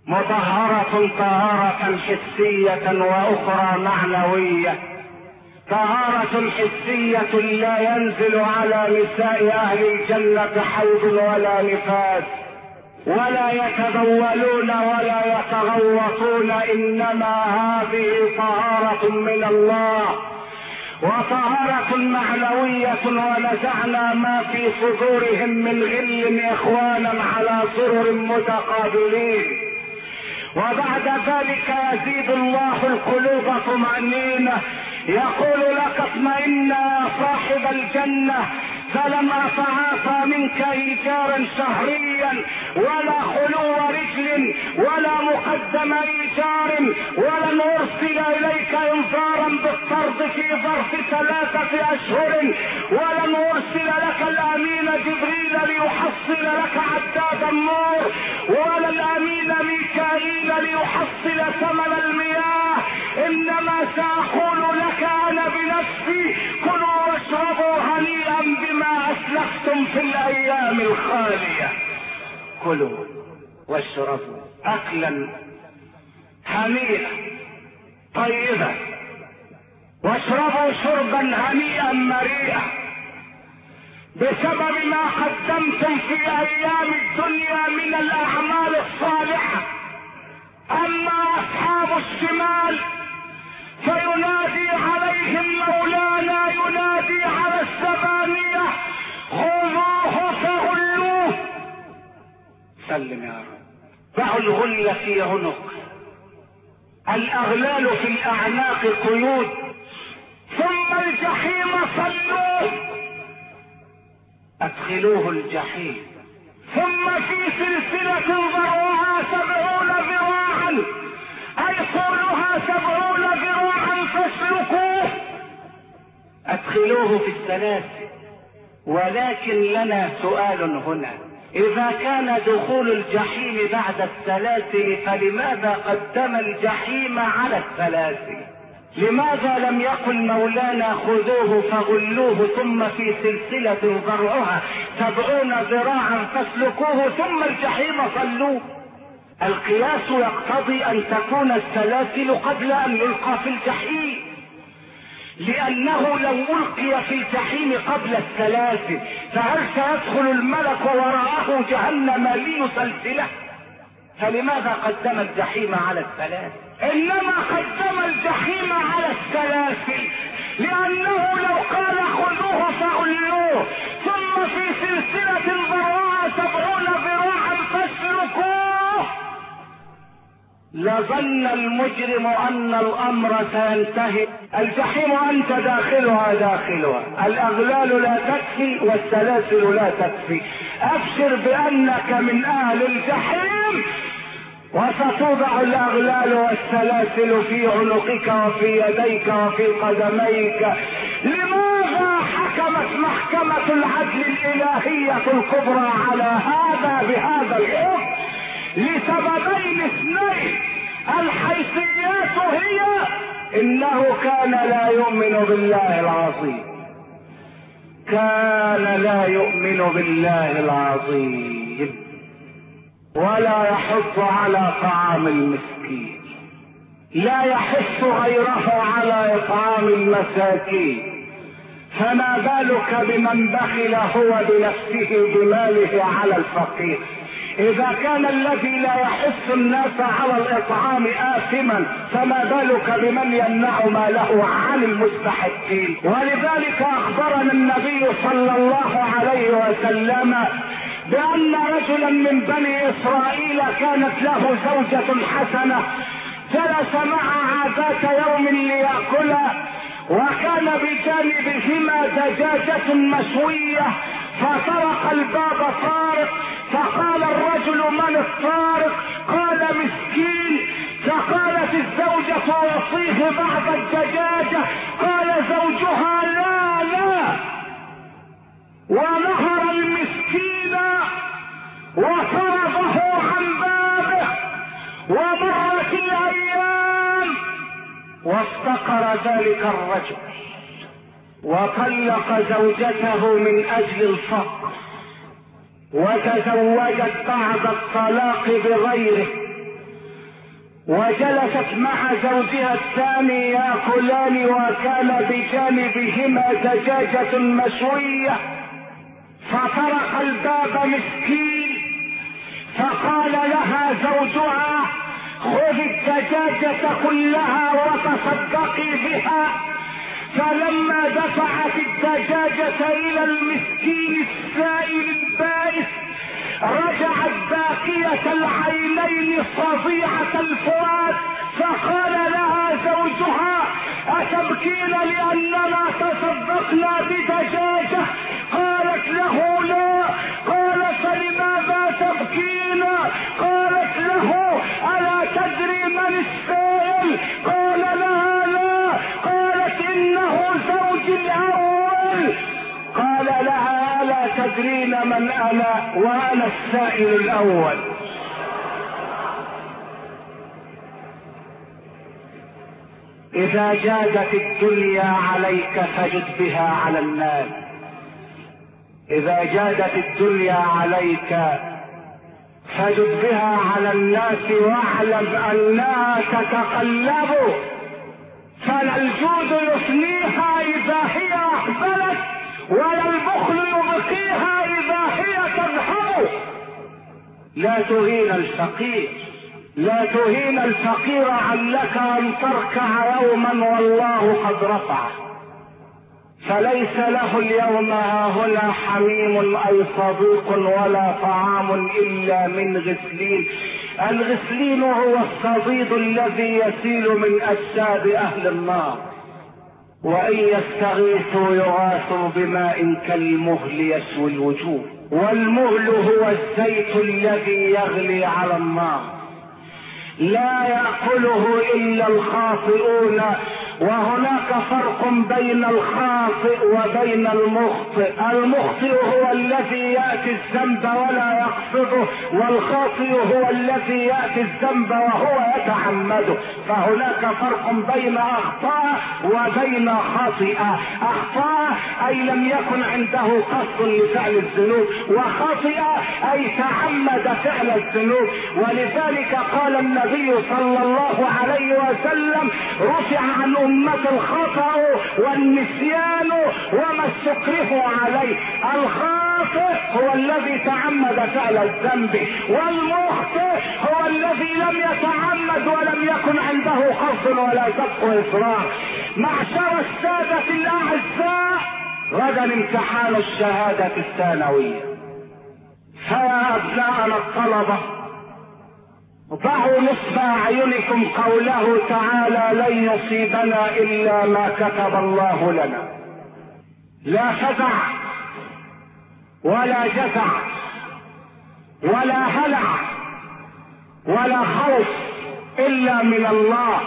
مطهرة طهارة حسية وأخرى معنوية. طهارة حسية لا ينزل على نساء أهل الجنة حوض ولا نفاس. ولا يتبولون ولا يتغوطون إنما هذه طهارة من الله. وطهارة معنوية ونزعنا ما في صدورهم من غل إخوانا على سرر متقابلين. وبعد ذلك يزيد الله القلوب طمأنينة. يقول لك اطمئن يا صاحب الجنة. فلم اتعاطى منك ايجارا شهريا ولا خلو رجل ولا مقدم إيجار ولن ارسل إليك إنذارا بالطرد في ظرف ثلاثة أشهر ولن ارسل لك الأمين جبريل ليحصل لك عداد النور ولا الأمين ميكائيل ليحصل ثمن المياه. إنما سأقول لك أنا بنفسي كلوا واشربوا هنيئا بما أسلفتم في الأيام الخالية. كلوا واشربوا اكلا هنيئا طيبا. واشربوا شربا هنيئا مريئا. بسبب ما قدمتم في أيام الدنيا من الأعمال الصالحة. أما أصحاب الشمال فينادي عليهم مولانا ينادي على السبانية خذوه فغلوه. سلم يا رب. ضعوا الغل في عنق الأغلال في الأعناق قيود. ثم الجحيم صلوه. أدخلوه الجحيم. ثم في سلسلة ذرعها سبعون ذراعا فاسلكوه أدخلوه في السلاسل ولكن لنا سؤال هنا. إذا كان دخول الجحيم بعد السلاسل فلماذا قدم الجحيم على السلاسل لماذا لم يقل مولانا خذوه فغلوه ثم في سلسلة ذرعها سبعون ذراعا فاسلكوه ثم الجحيم صلوه القياس يقتضي أن تكون السلاسل قبل أن يلقى في الجحيم. لأنه لو ألقي في الجحيم قبل السلاسل فهل سيدخل الملك وراءه جهنم ليسلسله؟ فلماذا قدم الجحيم على السلاسل؟ إنما قدم الجحيم على السلاسل لأنه لو قال خذوه فغلوه. ثم في سلسلة ذراعها سبعون لظن المجرم أن الأمر سينتهي. الجحيم أنت داخلها داخلها. الأغلال لا تكفي والسلاسل لا تكفي. أبشر بأنك من أهل الجحيم وستوضع الأغلال والسلاسل في عنقك وفي يديك وفي قدميك. لماذا حكمت محكمة العدل الإلهية الكبرى على هذا بهذا الحكم؟ لسببين اثنين. الحيثيات هي إنه كان لا يؤمن بالله العظيم. كان لا يؤمن بالله العظيم. ولا يحض على طعام المسكين. لا يحث غيره على إطعام المساكين. فما بالك بمن بخل هو بنفسه بماله على الفقير؟ إذا كان الذي لا يحث الناس على الإطعام آثما فما بالك بمن يمنع ماله عن المستحقين؟ ولذلك أخبرنا النبي صلى الله عليه وسلم بأن رجلا من بني إسرائيل كانت له زوجة حسنة جلس معها ذات يوم ليأكل وكان بجانبهما دجاجة مشوية فطرق الباب طارق فقال الرجل من الطارق؟ قال مسكين. فقالت الزوجة وصيه بعض الدجاجة قال زوجها لا لا. ونهر المسكين وطرده عن بابه ومرت الأيام. وافتقر ذلك الرجل وطلق زوجته من أجل الفقر وتزوجت بعد الطلاق بغيره وجلست مع زوجها الثاني ياكلان وكان بجانبهما دجاجة مشوية. فطرق الباب مسكين فقال لها زوجها خذ الدجاجة كلها وتصدقي بها. فلما دفعت الدجاجة إلى المسكين السائل البائس رجعت باكية العينين فظيعة الفؤاد فقال لها زوجها أتبكين لأننا تصدقنا بدجاجة؟ قالت له لا. قال فلماذا تبكين؟ قالت له. ألا تدري من السائل؟ قال لها لا. قالت إنه زوجي الأول. قال لها ألا تدرين من أنا وأنا السائل الأول. إذا جادت الدنيا عليك فجد بها على الناس. إذا جادت الدنيا عليك فجد بها على الناس واعلم أنها تتقلب. فلا الجود يفنيها إذا هي اقبلت ولا البخل يبقيها إذا هي تذهب. لا تهين الفقير لا تهين الفقير علك أن تركع يوما والله قد رفعه. فليس له اليوم هنا حميم اي صديق ولا طعام إلا من غسلين. الغسلين هو الصديد الذي يسيل من أجساد أهل النار. وإن يستغيثوا يغاثوا بماء كالمهل يسوي الوجوه. والمهل هو الزيت الذي يغلي على النار. لا يأكله إلا الخاطئون وهناك فرق بين الخاطئ وبين المخطئ. المخطئ هو الذي يأتي الذنب ولا يقصده والخاطئ هو الذي يأتي الذنب وهو يتعمده فهناك فرق بين أخطاء وبين خاطئه أخطاء أي لم يكن عنده قصد لفعل الذنوب وخاطئه أي تعمد فعل الذنوب. ولذلك قال النبي صلى الله عليه وسلم رفع عن أمة الخطأ والنسيان وما استكره عليه. الخاطئ هو الذي تعمد فعل الذنب والمخطئ هو الذي لم يتعمد ولم يكن عنده قصد ولا سبق إصرار معشر السادة الأعزاء غدا امتحان الشهادة الثانوية. فيا أبناءنا الطلبة ضعوا نصب أعينكم قوله تعالى لن يصيبنا إلا ما كتب الله لنا. لا فزع ولا جزع ولا هلع ولا خوف إلا من الله.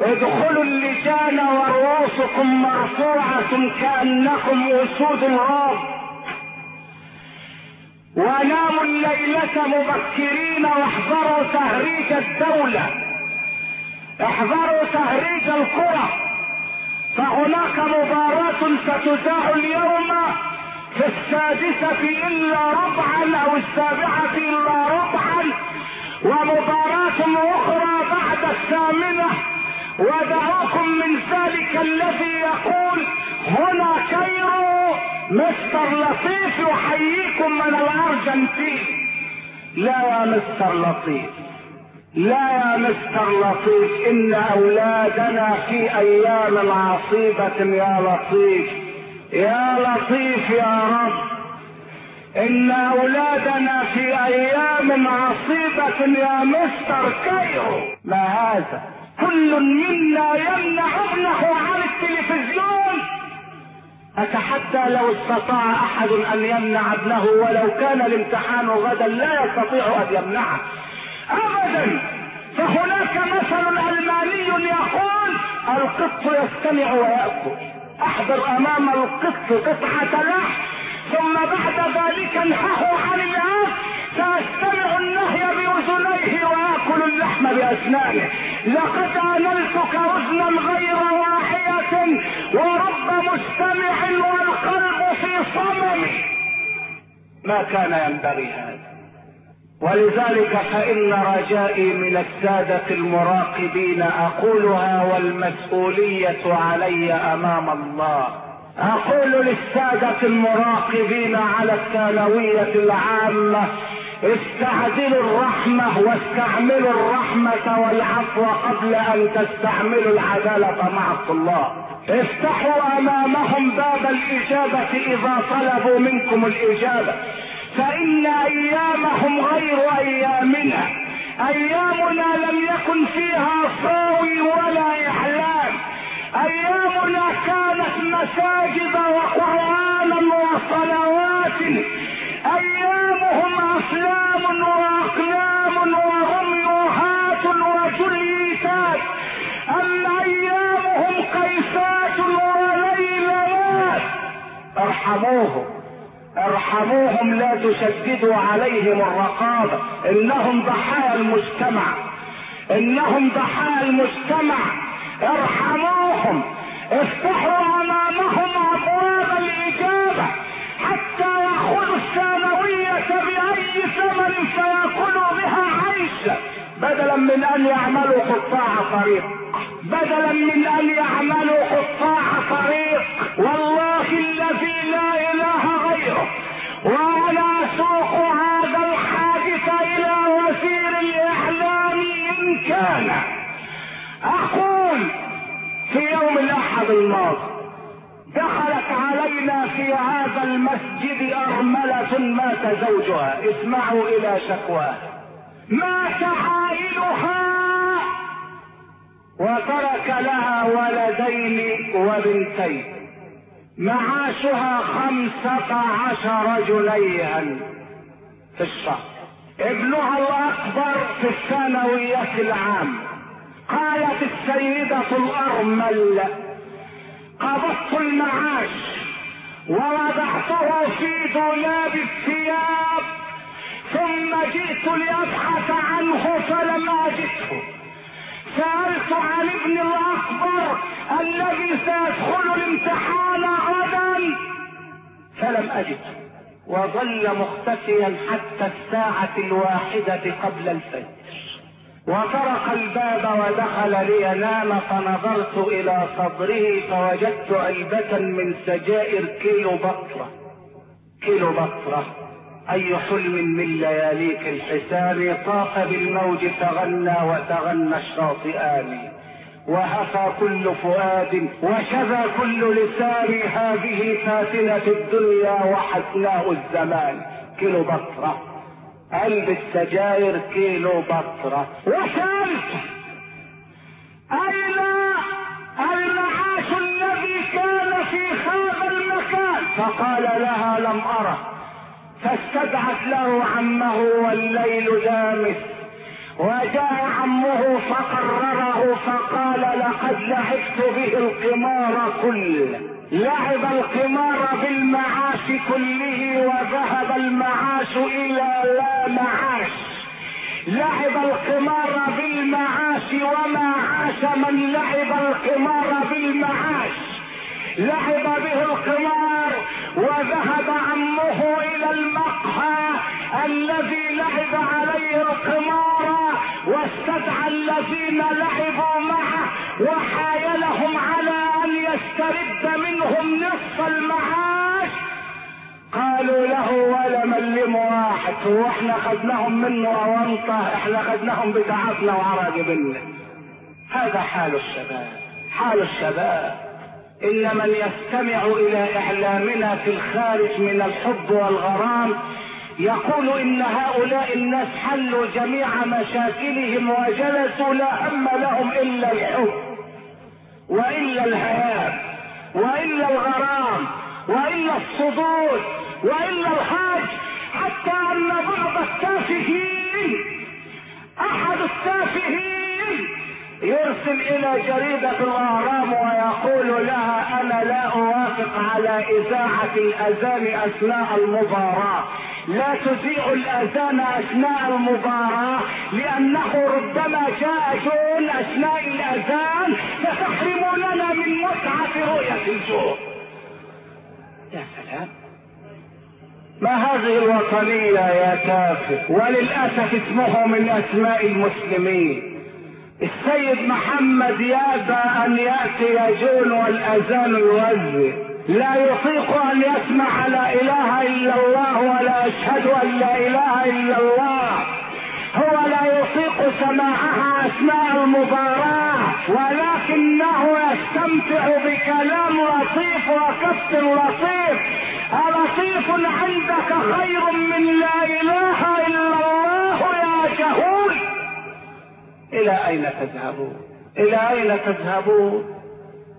ادخلوا اللجان ورؤوسكم مرفوعة كأنكم أسود الغاب وناموا الليلة مبكرين واحذروا تهريج الدولة. احذروا تهريج القرى. فهناك مباراة ستذاع اليوم في السادسة إلا ربعا أو السابعة إلا ربعا. ومباراة أخرى بعد الثامنة. ودعوكم من ذلك الذي يقول هنا مستر لطيف يحييكم من الارجنتين لا يا مستر لطيف لا يا مستر لطيف إن أولادنا في أيام عصيبة يا لطيف. يا لطيف يا رب إن أولادنا في أيام عصيبة يا مستر كيرو. ما هذا؟ كل منا يمنع ابنه عن التلفزيون. أتحدى لو استطاع أحد أن يمنع ابنه ولو كان الامتحان غدا لا يستطيع أن يمنعه. ابدا! فهناك مثل ألماني يقول القط يستمع ويأكل. أحضر أمام القط قطعة لحم. ثم بعد ذلك انهه عن الاكل سيستمع النهي باذنيه ويأكل اللحم بأسنانه. لقد انلتك اذنا غير واحية ورب مستمع والقلب في صمم. ما كان ينبغي هذا. ولذلك فإن رجائي من السادة المراقبين أقولها والمسؤولية علي أمام الله. أقول للسادة المراقبين على الثانوية العامة استعجلوا الرحمة واستعملوا الرحمة والعفو قبل أن تستعملوا العدالة مع الطلاب. افتحوا أمامهم باب الإجابة إذا طلبوا منكم الإجابة. فإن أيامهم غير أيامنا. أيامنا لم يكن فيها صاوي ولا إحلام أيامنا كانت مساجد وقرآنا وصلوات. أيامهم أفلام وأقلام وغميوهات وجليسات. أما أيامهم قيسات وليلات ارحموهم ارحموهم لا تشددوا عليهم الرقابة إنهم ضحايا المجتمع إنهم ضحايا المجتمع. ارحموهم. افتحوا أمامهم أبواب الإجابة حتى يأخذوا الثانوية بأي ثمن فيأكلوا بها عيشا بدلا من أن يعملوا قطاع طريق. بدلا من أن يعملوا قطاع طريق. والله الذي لا إله غيره. وأنا أسوق هذا الحادث إلى وزير الإعلام إن كان. أقول في يوم الاحد الماضي دخلت علينا في هذا المسجد أرملة مات زوجها اسمعوا إلى شكواها مات عائلها وترك لها ولدين وبنتين. معاشها خمسة عشر جنيها في الشهر. ابنها الأكبر في الثانوية العام قالت السيدة الارمل قبضت المعاش ووضعته في دولاب الثياب ثم جئت لأبحث عنه فلم أجده. سألت عن ابن الأكبر الذي سيدخل الامتحان غدا فلم أجده. وظل مختفيا حتى الساعة الواحدة قبل الفجر. وطرق الباب ودخل لينام فنظرت إلى صدره فوجدت علبة من سجائر كيلو بطرة كيلو بطرة أي حلم من لياليك الحسان طاف بالموج تغنى وتغنى الشاطئان. وهفى كل فؤاد. وشذا كل لسان. هذه فاتنة الدنيا وحسناء الزمان. كيلو بطرة قلب السجاير كيلو بطرة وسألت أين المعاش الذي كان في هذا المكان؟ فقال لها لم أره فاستدعت له عمه والليل دامس. وجاء عمه فقرره فقال لقد لعبت به القمار كله. لعب القمار بالمعاش كله وذهب المعاش إلى لا معاش. لعب القمار بالمعاش وما عاش من لعب القمار بالمعاش. لعب به القمار وذهب عمه إلى المقهى الذي لعب عليه القمار واستدعى الذين لعبوا معه وحايلهم على يسترد منهم نصف المعاش. قالوا له ولا ملم واحد وإحنا خدناهم منه اونطه إحنا خدناهم بتعبنا وعراقبنا هذا حال الشباب حال الشباب. إن من يستمع إلى إعلامنا في الخارج من الحب والغرام يقول إن هؤلاء الناس حلوا جميع مشاكلهم وجلسوا لا هم لهم إلا الحب. وإلا الهيام وإلا الغرام وإلا الصدود وإلا الحاج حتى أن بعض التافهين أحد التافهين يرسل إلى جريدة الاهرام ويقول لها أنا لا أوافق على اذاعة الأذان أثناء المباراة. لا تذيع الأذان أثناء المباراة لأنه ربما جاء جون أثناء الأذان فتحرموننا من متعة رؤية الجون. يا سلام. ما هذه الوطنية يا تافه وللأسف اسمه من أسماء المسلمين. السيد محمد يابى أن يأتي يجون والأذان يوزع. لا يطيق أن يسمع لا إله إلا الله ولا أشهد أن لا إله إلا الله. هو لا يطيق سماعها أثناء المباراة ولكنه يستمتع بكلام لطيف وكف لطيف. ألطيف عندك خير من لا إله إلا الله يا جهول. إلى أين تذهبون؟ إلى أين تذهبون؟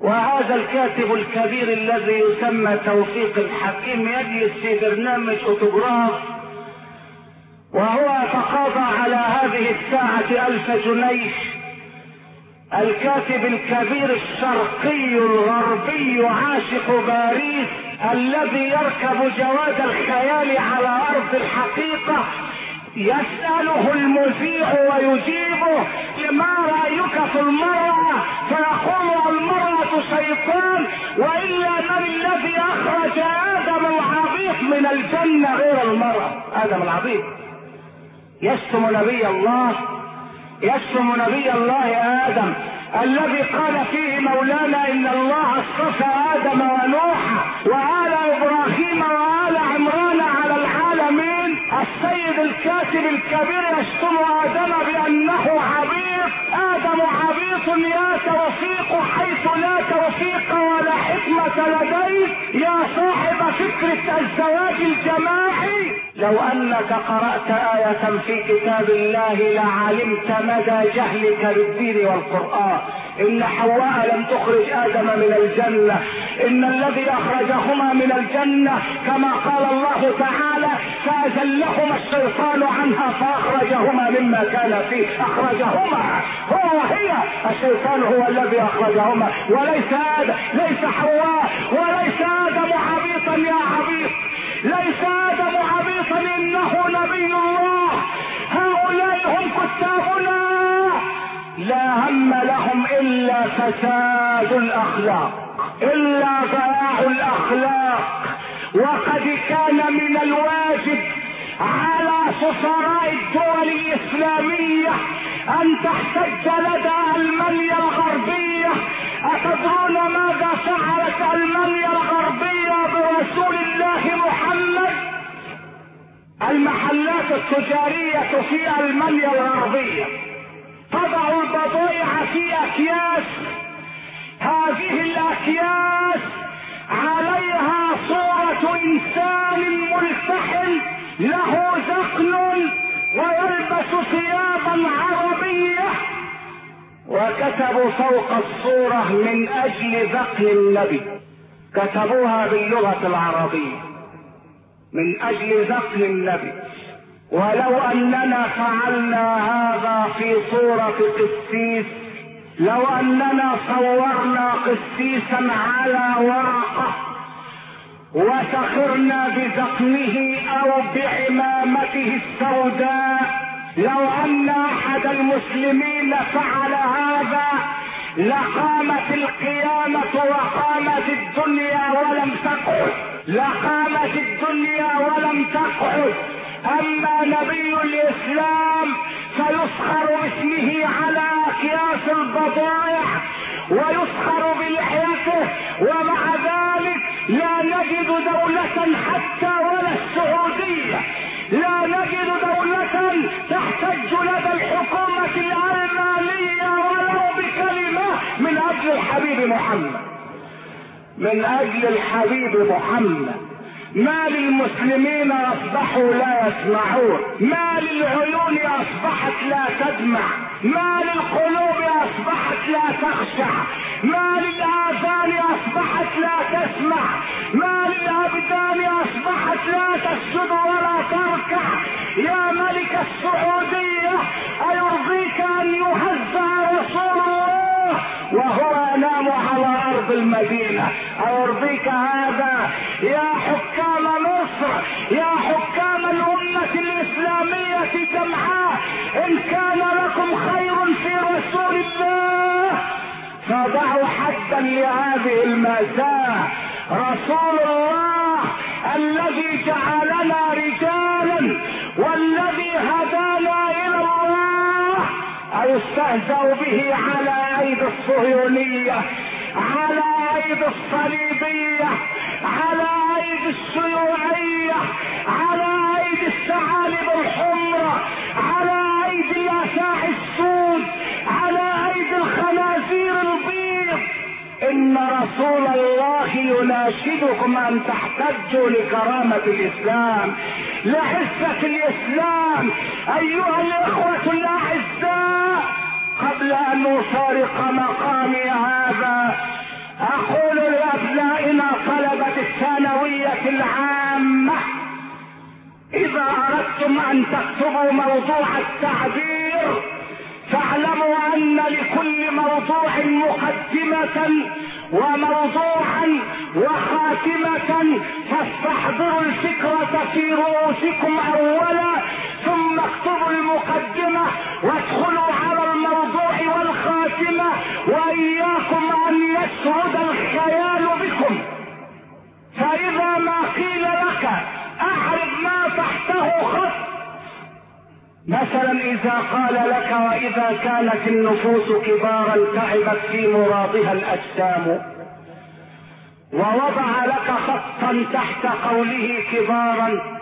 وهذا الكاتب الكبير الذي يسمى توفيق الحكيم يجلس في برنامج أوتوغراف وهو يتقاضى على هذه الساعة ألف جنيه. الكاتب الكبير الشرقي الغربي عاشق باريس الذي يركب جواد الخيال على أرض الحقيقة. يسأله المذيع ويجيبه ما رأيك في المرأة فيقول المرأة شيطان وإلا من الذي أخرج آدم العبيط من الجنة غير المرأة؟ آدم العبيط يشتم نبي الله يشتم نبي الله آدم الذي قال فيه مولانا إن الله اصطفى آدم ونوح وآل إبراهيم وآل عمران. السيد الكاتب الكبير يشتم آدم بأنه عبيط. آدم عبيط يا توفيق حيث لا توفيق ولا حكمة لديك يا صاحب فكرة الزواج الجماعي. لو أنك قرأت آية في كتاب الله لعلمت مدى جهلك بالدين والقرآن. إن حواء لم تخرج آدم من الجنة. إن الذي أخرجهما من الجنة كما قال الله تعالى فأزلهما الشيطان عنها فأخرجهما مما كان فيه. أخرجهما. هو وهي. الشيطان هو الذي أخرجهما. وليس آدم. ليس حواء. وليس آدم عبيطا يا عبيط. ليس آدم عبيطا إنه نبي الله هؤلاء هم كتابنا. لا هم لهم إلا فساد الأخلاق إلا ضياع الأخلاق. وقد كان من الواجب على سفراء الدول الإسلامية أن تحتج لدى ألمانيا الغربية. أتدرون ماذا فعلت ألمانيا الغربية برسول الله محمد؟ المحلات التجارية في ألمانيا الغربية. تضع البضائع في أكياس. هذه الأكياس عليها صورة إنسان ملتحم له ذقن ويلبس ثيابا عربية. وكتبوا فوق الصورة من أجل ذقن النبي. كتبوها باللغة العربية. من أجل ذقن النبي. ولو أننا فعلنا هذا في صورة قسيس لو أننا صورنا قسيسا على ورقة وسخرنا بزقمه أو بعمامته السوداء لو أن أحد المسلمين فعل هذا لقامت القيامة وقامت الدنيا ولم تقعد لقامت الدنيا ولم تقعد. أما نبي الإسلام فيسخر باسمه على أكياس البضائع ويسخر بلحيته ومع ذلك لا نجد دولة حتى ولا السعودية. لا نجد دولة تحتج لدى الحكومة الألمانية ولو بكلمة من أجل الحبيب محمد. من أجل الحبيب محمد. ما للمسلمين أصبحوا لا يسمعون. ما للعيون أصبحت لا تدمع. ما للقلوب أصبحت لا تخشع. ما للآذان أصبحت لا تسمع. ما للأبدان أصبحت لا تسجد ولا تركع. يا ملك السعودية أيرضيك أن يهزأ رسول وهو ينام على أرض المدينة. أيرضيك هذا؟ يا حكام مصر يا حكام الأمة الإسلامية جمعاء إن كان لكم خير في رسول الله. فضعوا حدا لهذه المأساة رسول الله الذي جعلنا رجالا والذي هدانا إلى الله. أيستهزأ به على ايدي الصهيونية على ايدي الصليبية على ايدي الشيوعية على ايدي الثعالب الحمرة على ايدي الافاعي السود على ايدي الخنازير البيض إن رسول الله يناشدكم أن تحتجوا لكرامة الإسلام. لعزة الإسلام. أيها الإخوة الأعزاء قبل أن أفارق مقامي هذا أقول لأبنائنا طلبة الثانوية العامة إذا أردتم أن تكتبوا موضوع التعبير فاعلموا أن لكل موضوع مقدمة وموضوعا وخاتمة فاستحضروا الفكرة في رؤوسكم اولا ثم اكتبوا المقدمة وادخلوا على الموضوع والخاتمة وإياكم أن يسعد الخيال بكم. فإذا ما قيل لك اعرف ما تحته خط مثلا إذا قال لك وإذا كانت النفوس كبارا تعبت في مرادها الأجسام ووضع لك خطا تحت قوله كبارا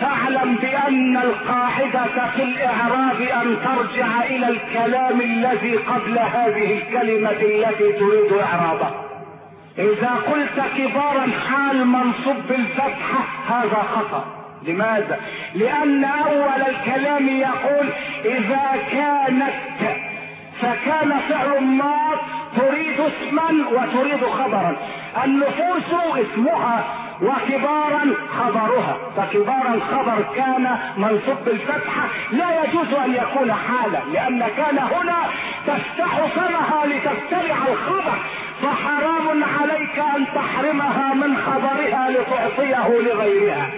فاعلم بأن القاعدة في الإعراب أن ترجع إلى الكلام الذي قبل هذه الكلمة التي تريد اعرابها إذا قلت كبارا حال منصوب بالفتحة هذا خطأ. لماذا؟ لأن أول الكلام يقول إذا كانت فكان فعل ماض تريد اسما وتريد خبرا. النفوس اسمها وكبارا خبرها. فكبارا خبر كان منصوب بالفتحة لا يجوز أن يكون حالا لأن كان هنا تفتح فمها لتبتلع الخبر. فحرام عليك أن تحرمها من خبرها لتعطيه لغيرها.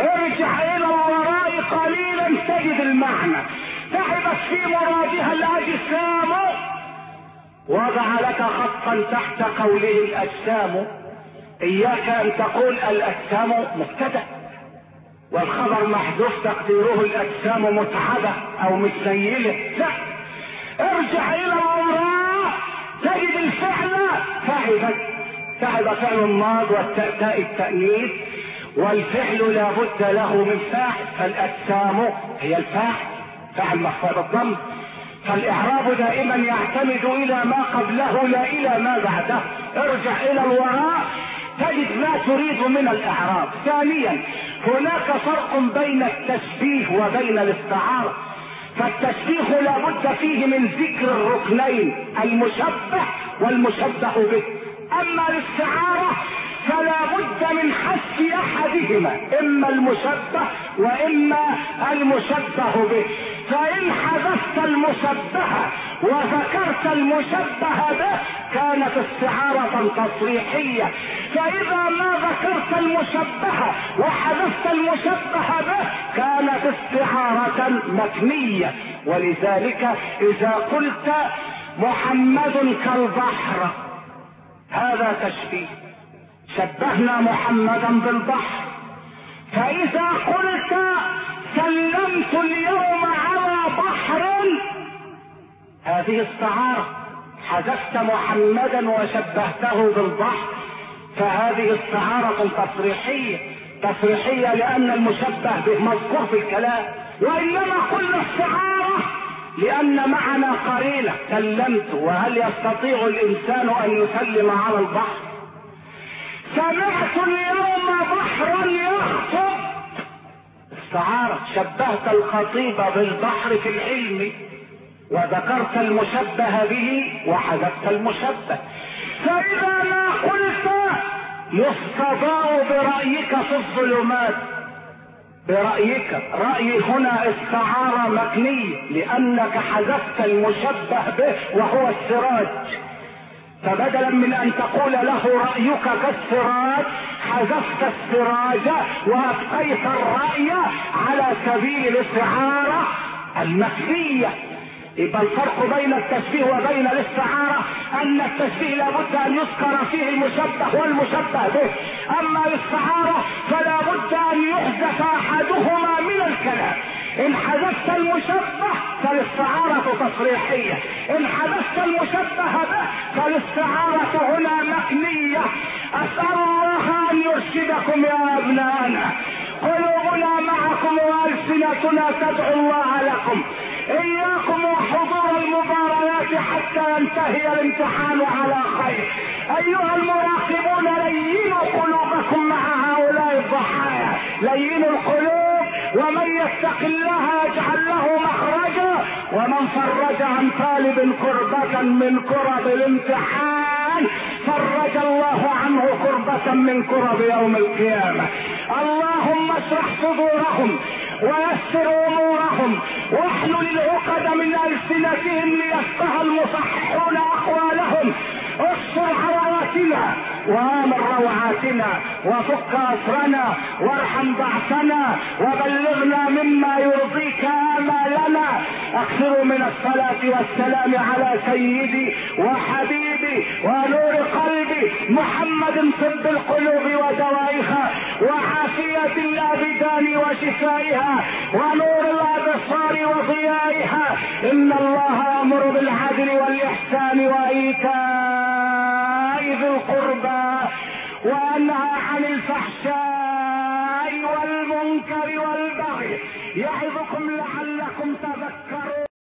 ارجع إلى الوراء قليلا تجد المعنى. تعبت في مرادها الأجسام. وضع لك خطا تحت قوله الأجسام. إياك أن تقول الأجسام مبتدأ. والخبر محذوف تقديره الأجسام متعبة أو متسيلة. لا. ارجع إلى الوراء تجد الفعل تعبت تعب فعل الماض والتاء التأنيث. والفعل لا بد له من فاعل فالأجسام هي الفاعل فاعل محفوظ الضم. فالإعراب دائما يعتمد إلى ما قبله لا إلى ما بعده. ارجع إلى الوراء تجد ما تريد من الإعراب. ثانيا هناك فرق بين التشبيه وبين الاستعارة فالتشبيه لابد فيه من ذكر الركنين المشبه والمشبه به. أما الاستعارة فلا بد من احد أحدهما إما المشبه وإما المشبه به. فإن حذفت المشبه وذكرت المشبه به كانت استعارة تصريحية. فإذا ما ذكرت المشبه وحذفت المشبه به كانت استعارة مكنية ولذلك إذا قلت محمد كالبحر هذا تشبيه. شبهنا محمدا بالبحر. فإذا قلت سلمت اليوم على بحر هذه استعارة حذفت محمدا وشبهته بالبحر. فهذه استعارة تصريحية تصريحية لأن المشبه به مذكور في الكلام. وإنما قلنا استعارة لأن معنا قرينة. سلمت. وهل يستطيع الإنسان أن يسلم على البحر؟ سمعت اليوم بحرا يخطب استعارة شبهت الخطيب بالبحر في العلم وذكرت المشبه به وحذفت المشبه. فإذا ما قلت يستضاء برأيك في الظلمات. برأيك رأيي هنا استعارة مكنية لأنك حذفت المشبه به وهو السراج. فبدلا من أن تقول له رأيك كالسراج حذفت السراج وأبقيت الرأي على سبيل الاستعارة المكنية يبقى الفرق بين التشبيه وبين الاستعارة أن التشبيه لابد أن يذكر فيه المشبه والمشبه به. أما الاستعارة فلا بد أن يحدث أحدهما من الكلام. إن حذفت المشبه فالاستعارة تصريحية إن حذفت المشبه به فالاستعارة هنا مكنية أسأل الله أن يرشدكم يا ابنائنا قلوبنا معكم وألسنتنا تدعو الله لكم. إياكم وحضور المباريات حتى ينتهي الامتحان على خير. أيها المراقبون لينوا قلوبكم مع هؤلاء الضحايا. لينوا القلوب ومن يتق الله يجعل له مخرجا ومن فرج عن طالب كربة من كرب الامتحان فرج الله عنه كربة من كرب يوم القيامة. اللهم اشرح صدورهم ويسر أمورهم واحلل العقد من ألسنتهم ليفقه المصححون أقوالهم. استر عوراتنا وآمن روعاتنا وفك أسرنا وارحم بعثنا وبلغنا مما يرضيك آمالنا. اكثروا من الصلاة والسلام على سيدي وحبيبي ونور قلبي محمد طب القلوب ودوائها وعافية الأبدان وشفائها ونور الأبصار وضيائها. إن الله يأمر بالعدل والإحسان وإيتاء ذي القربى وأنهى عن الفحشاء والمنكر والبغي يعظكم لعلكم تذكرون.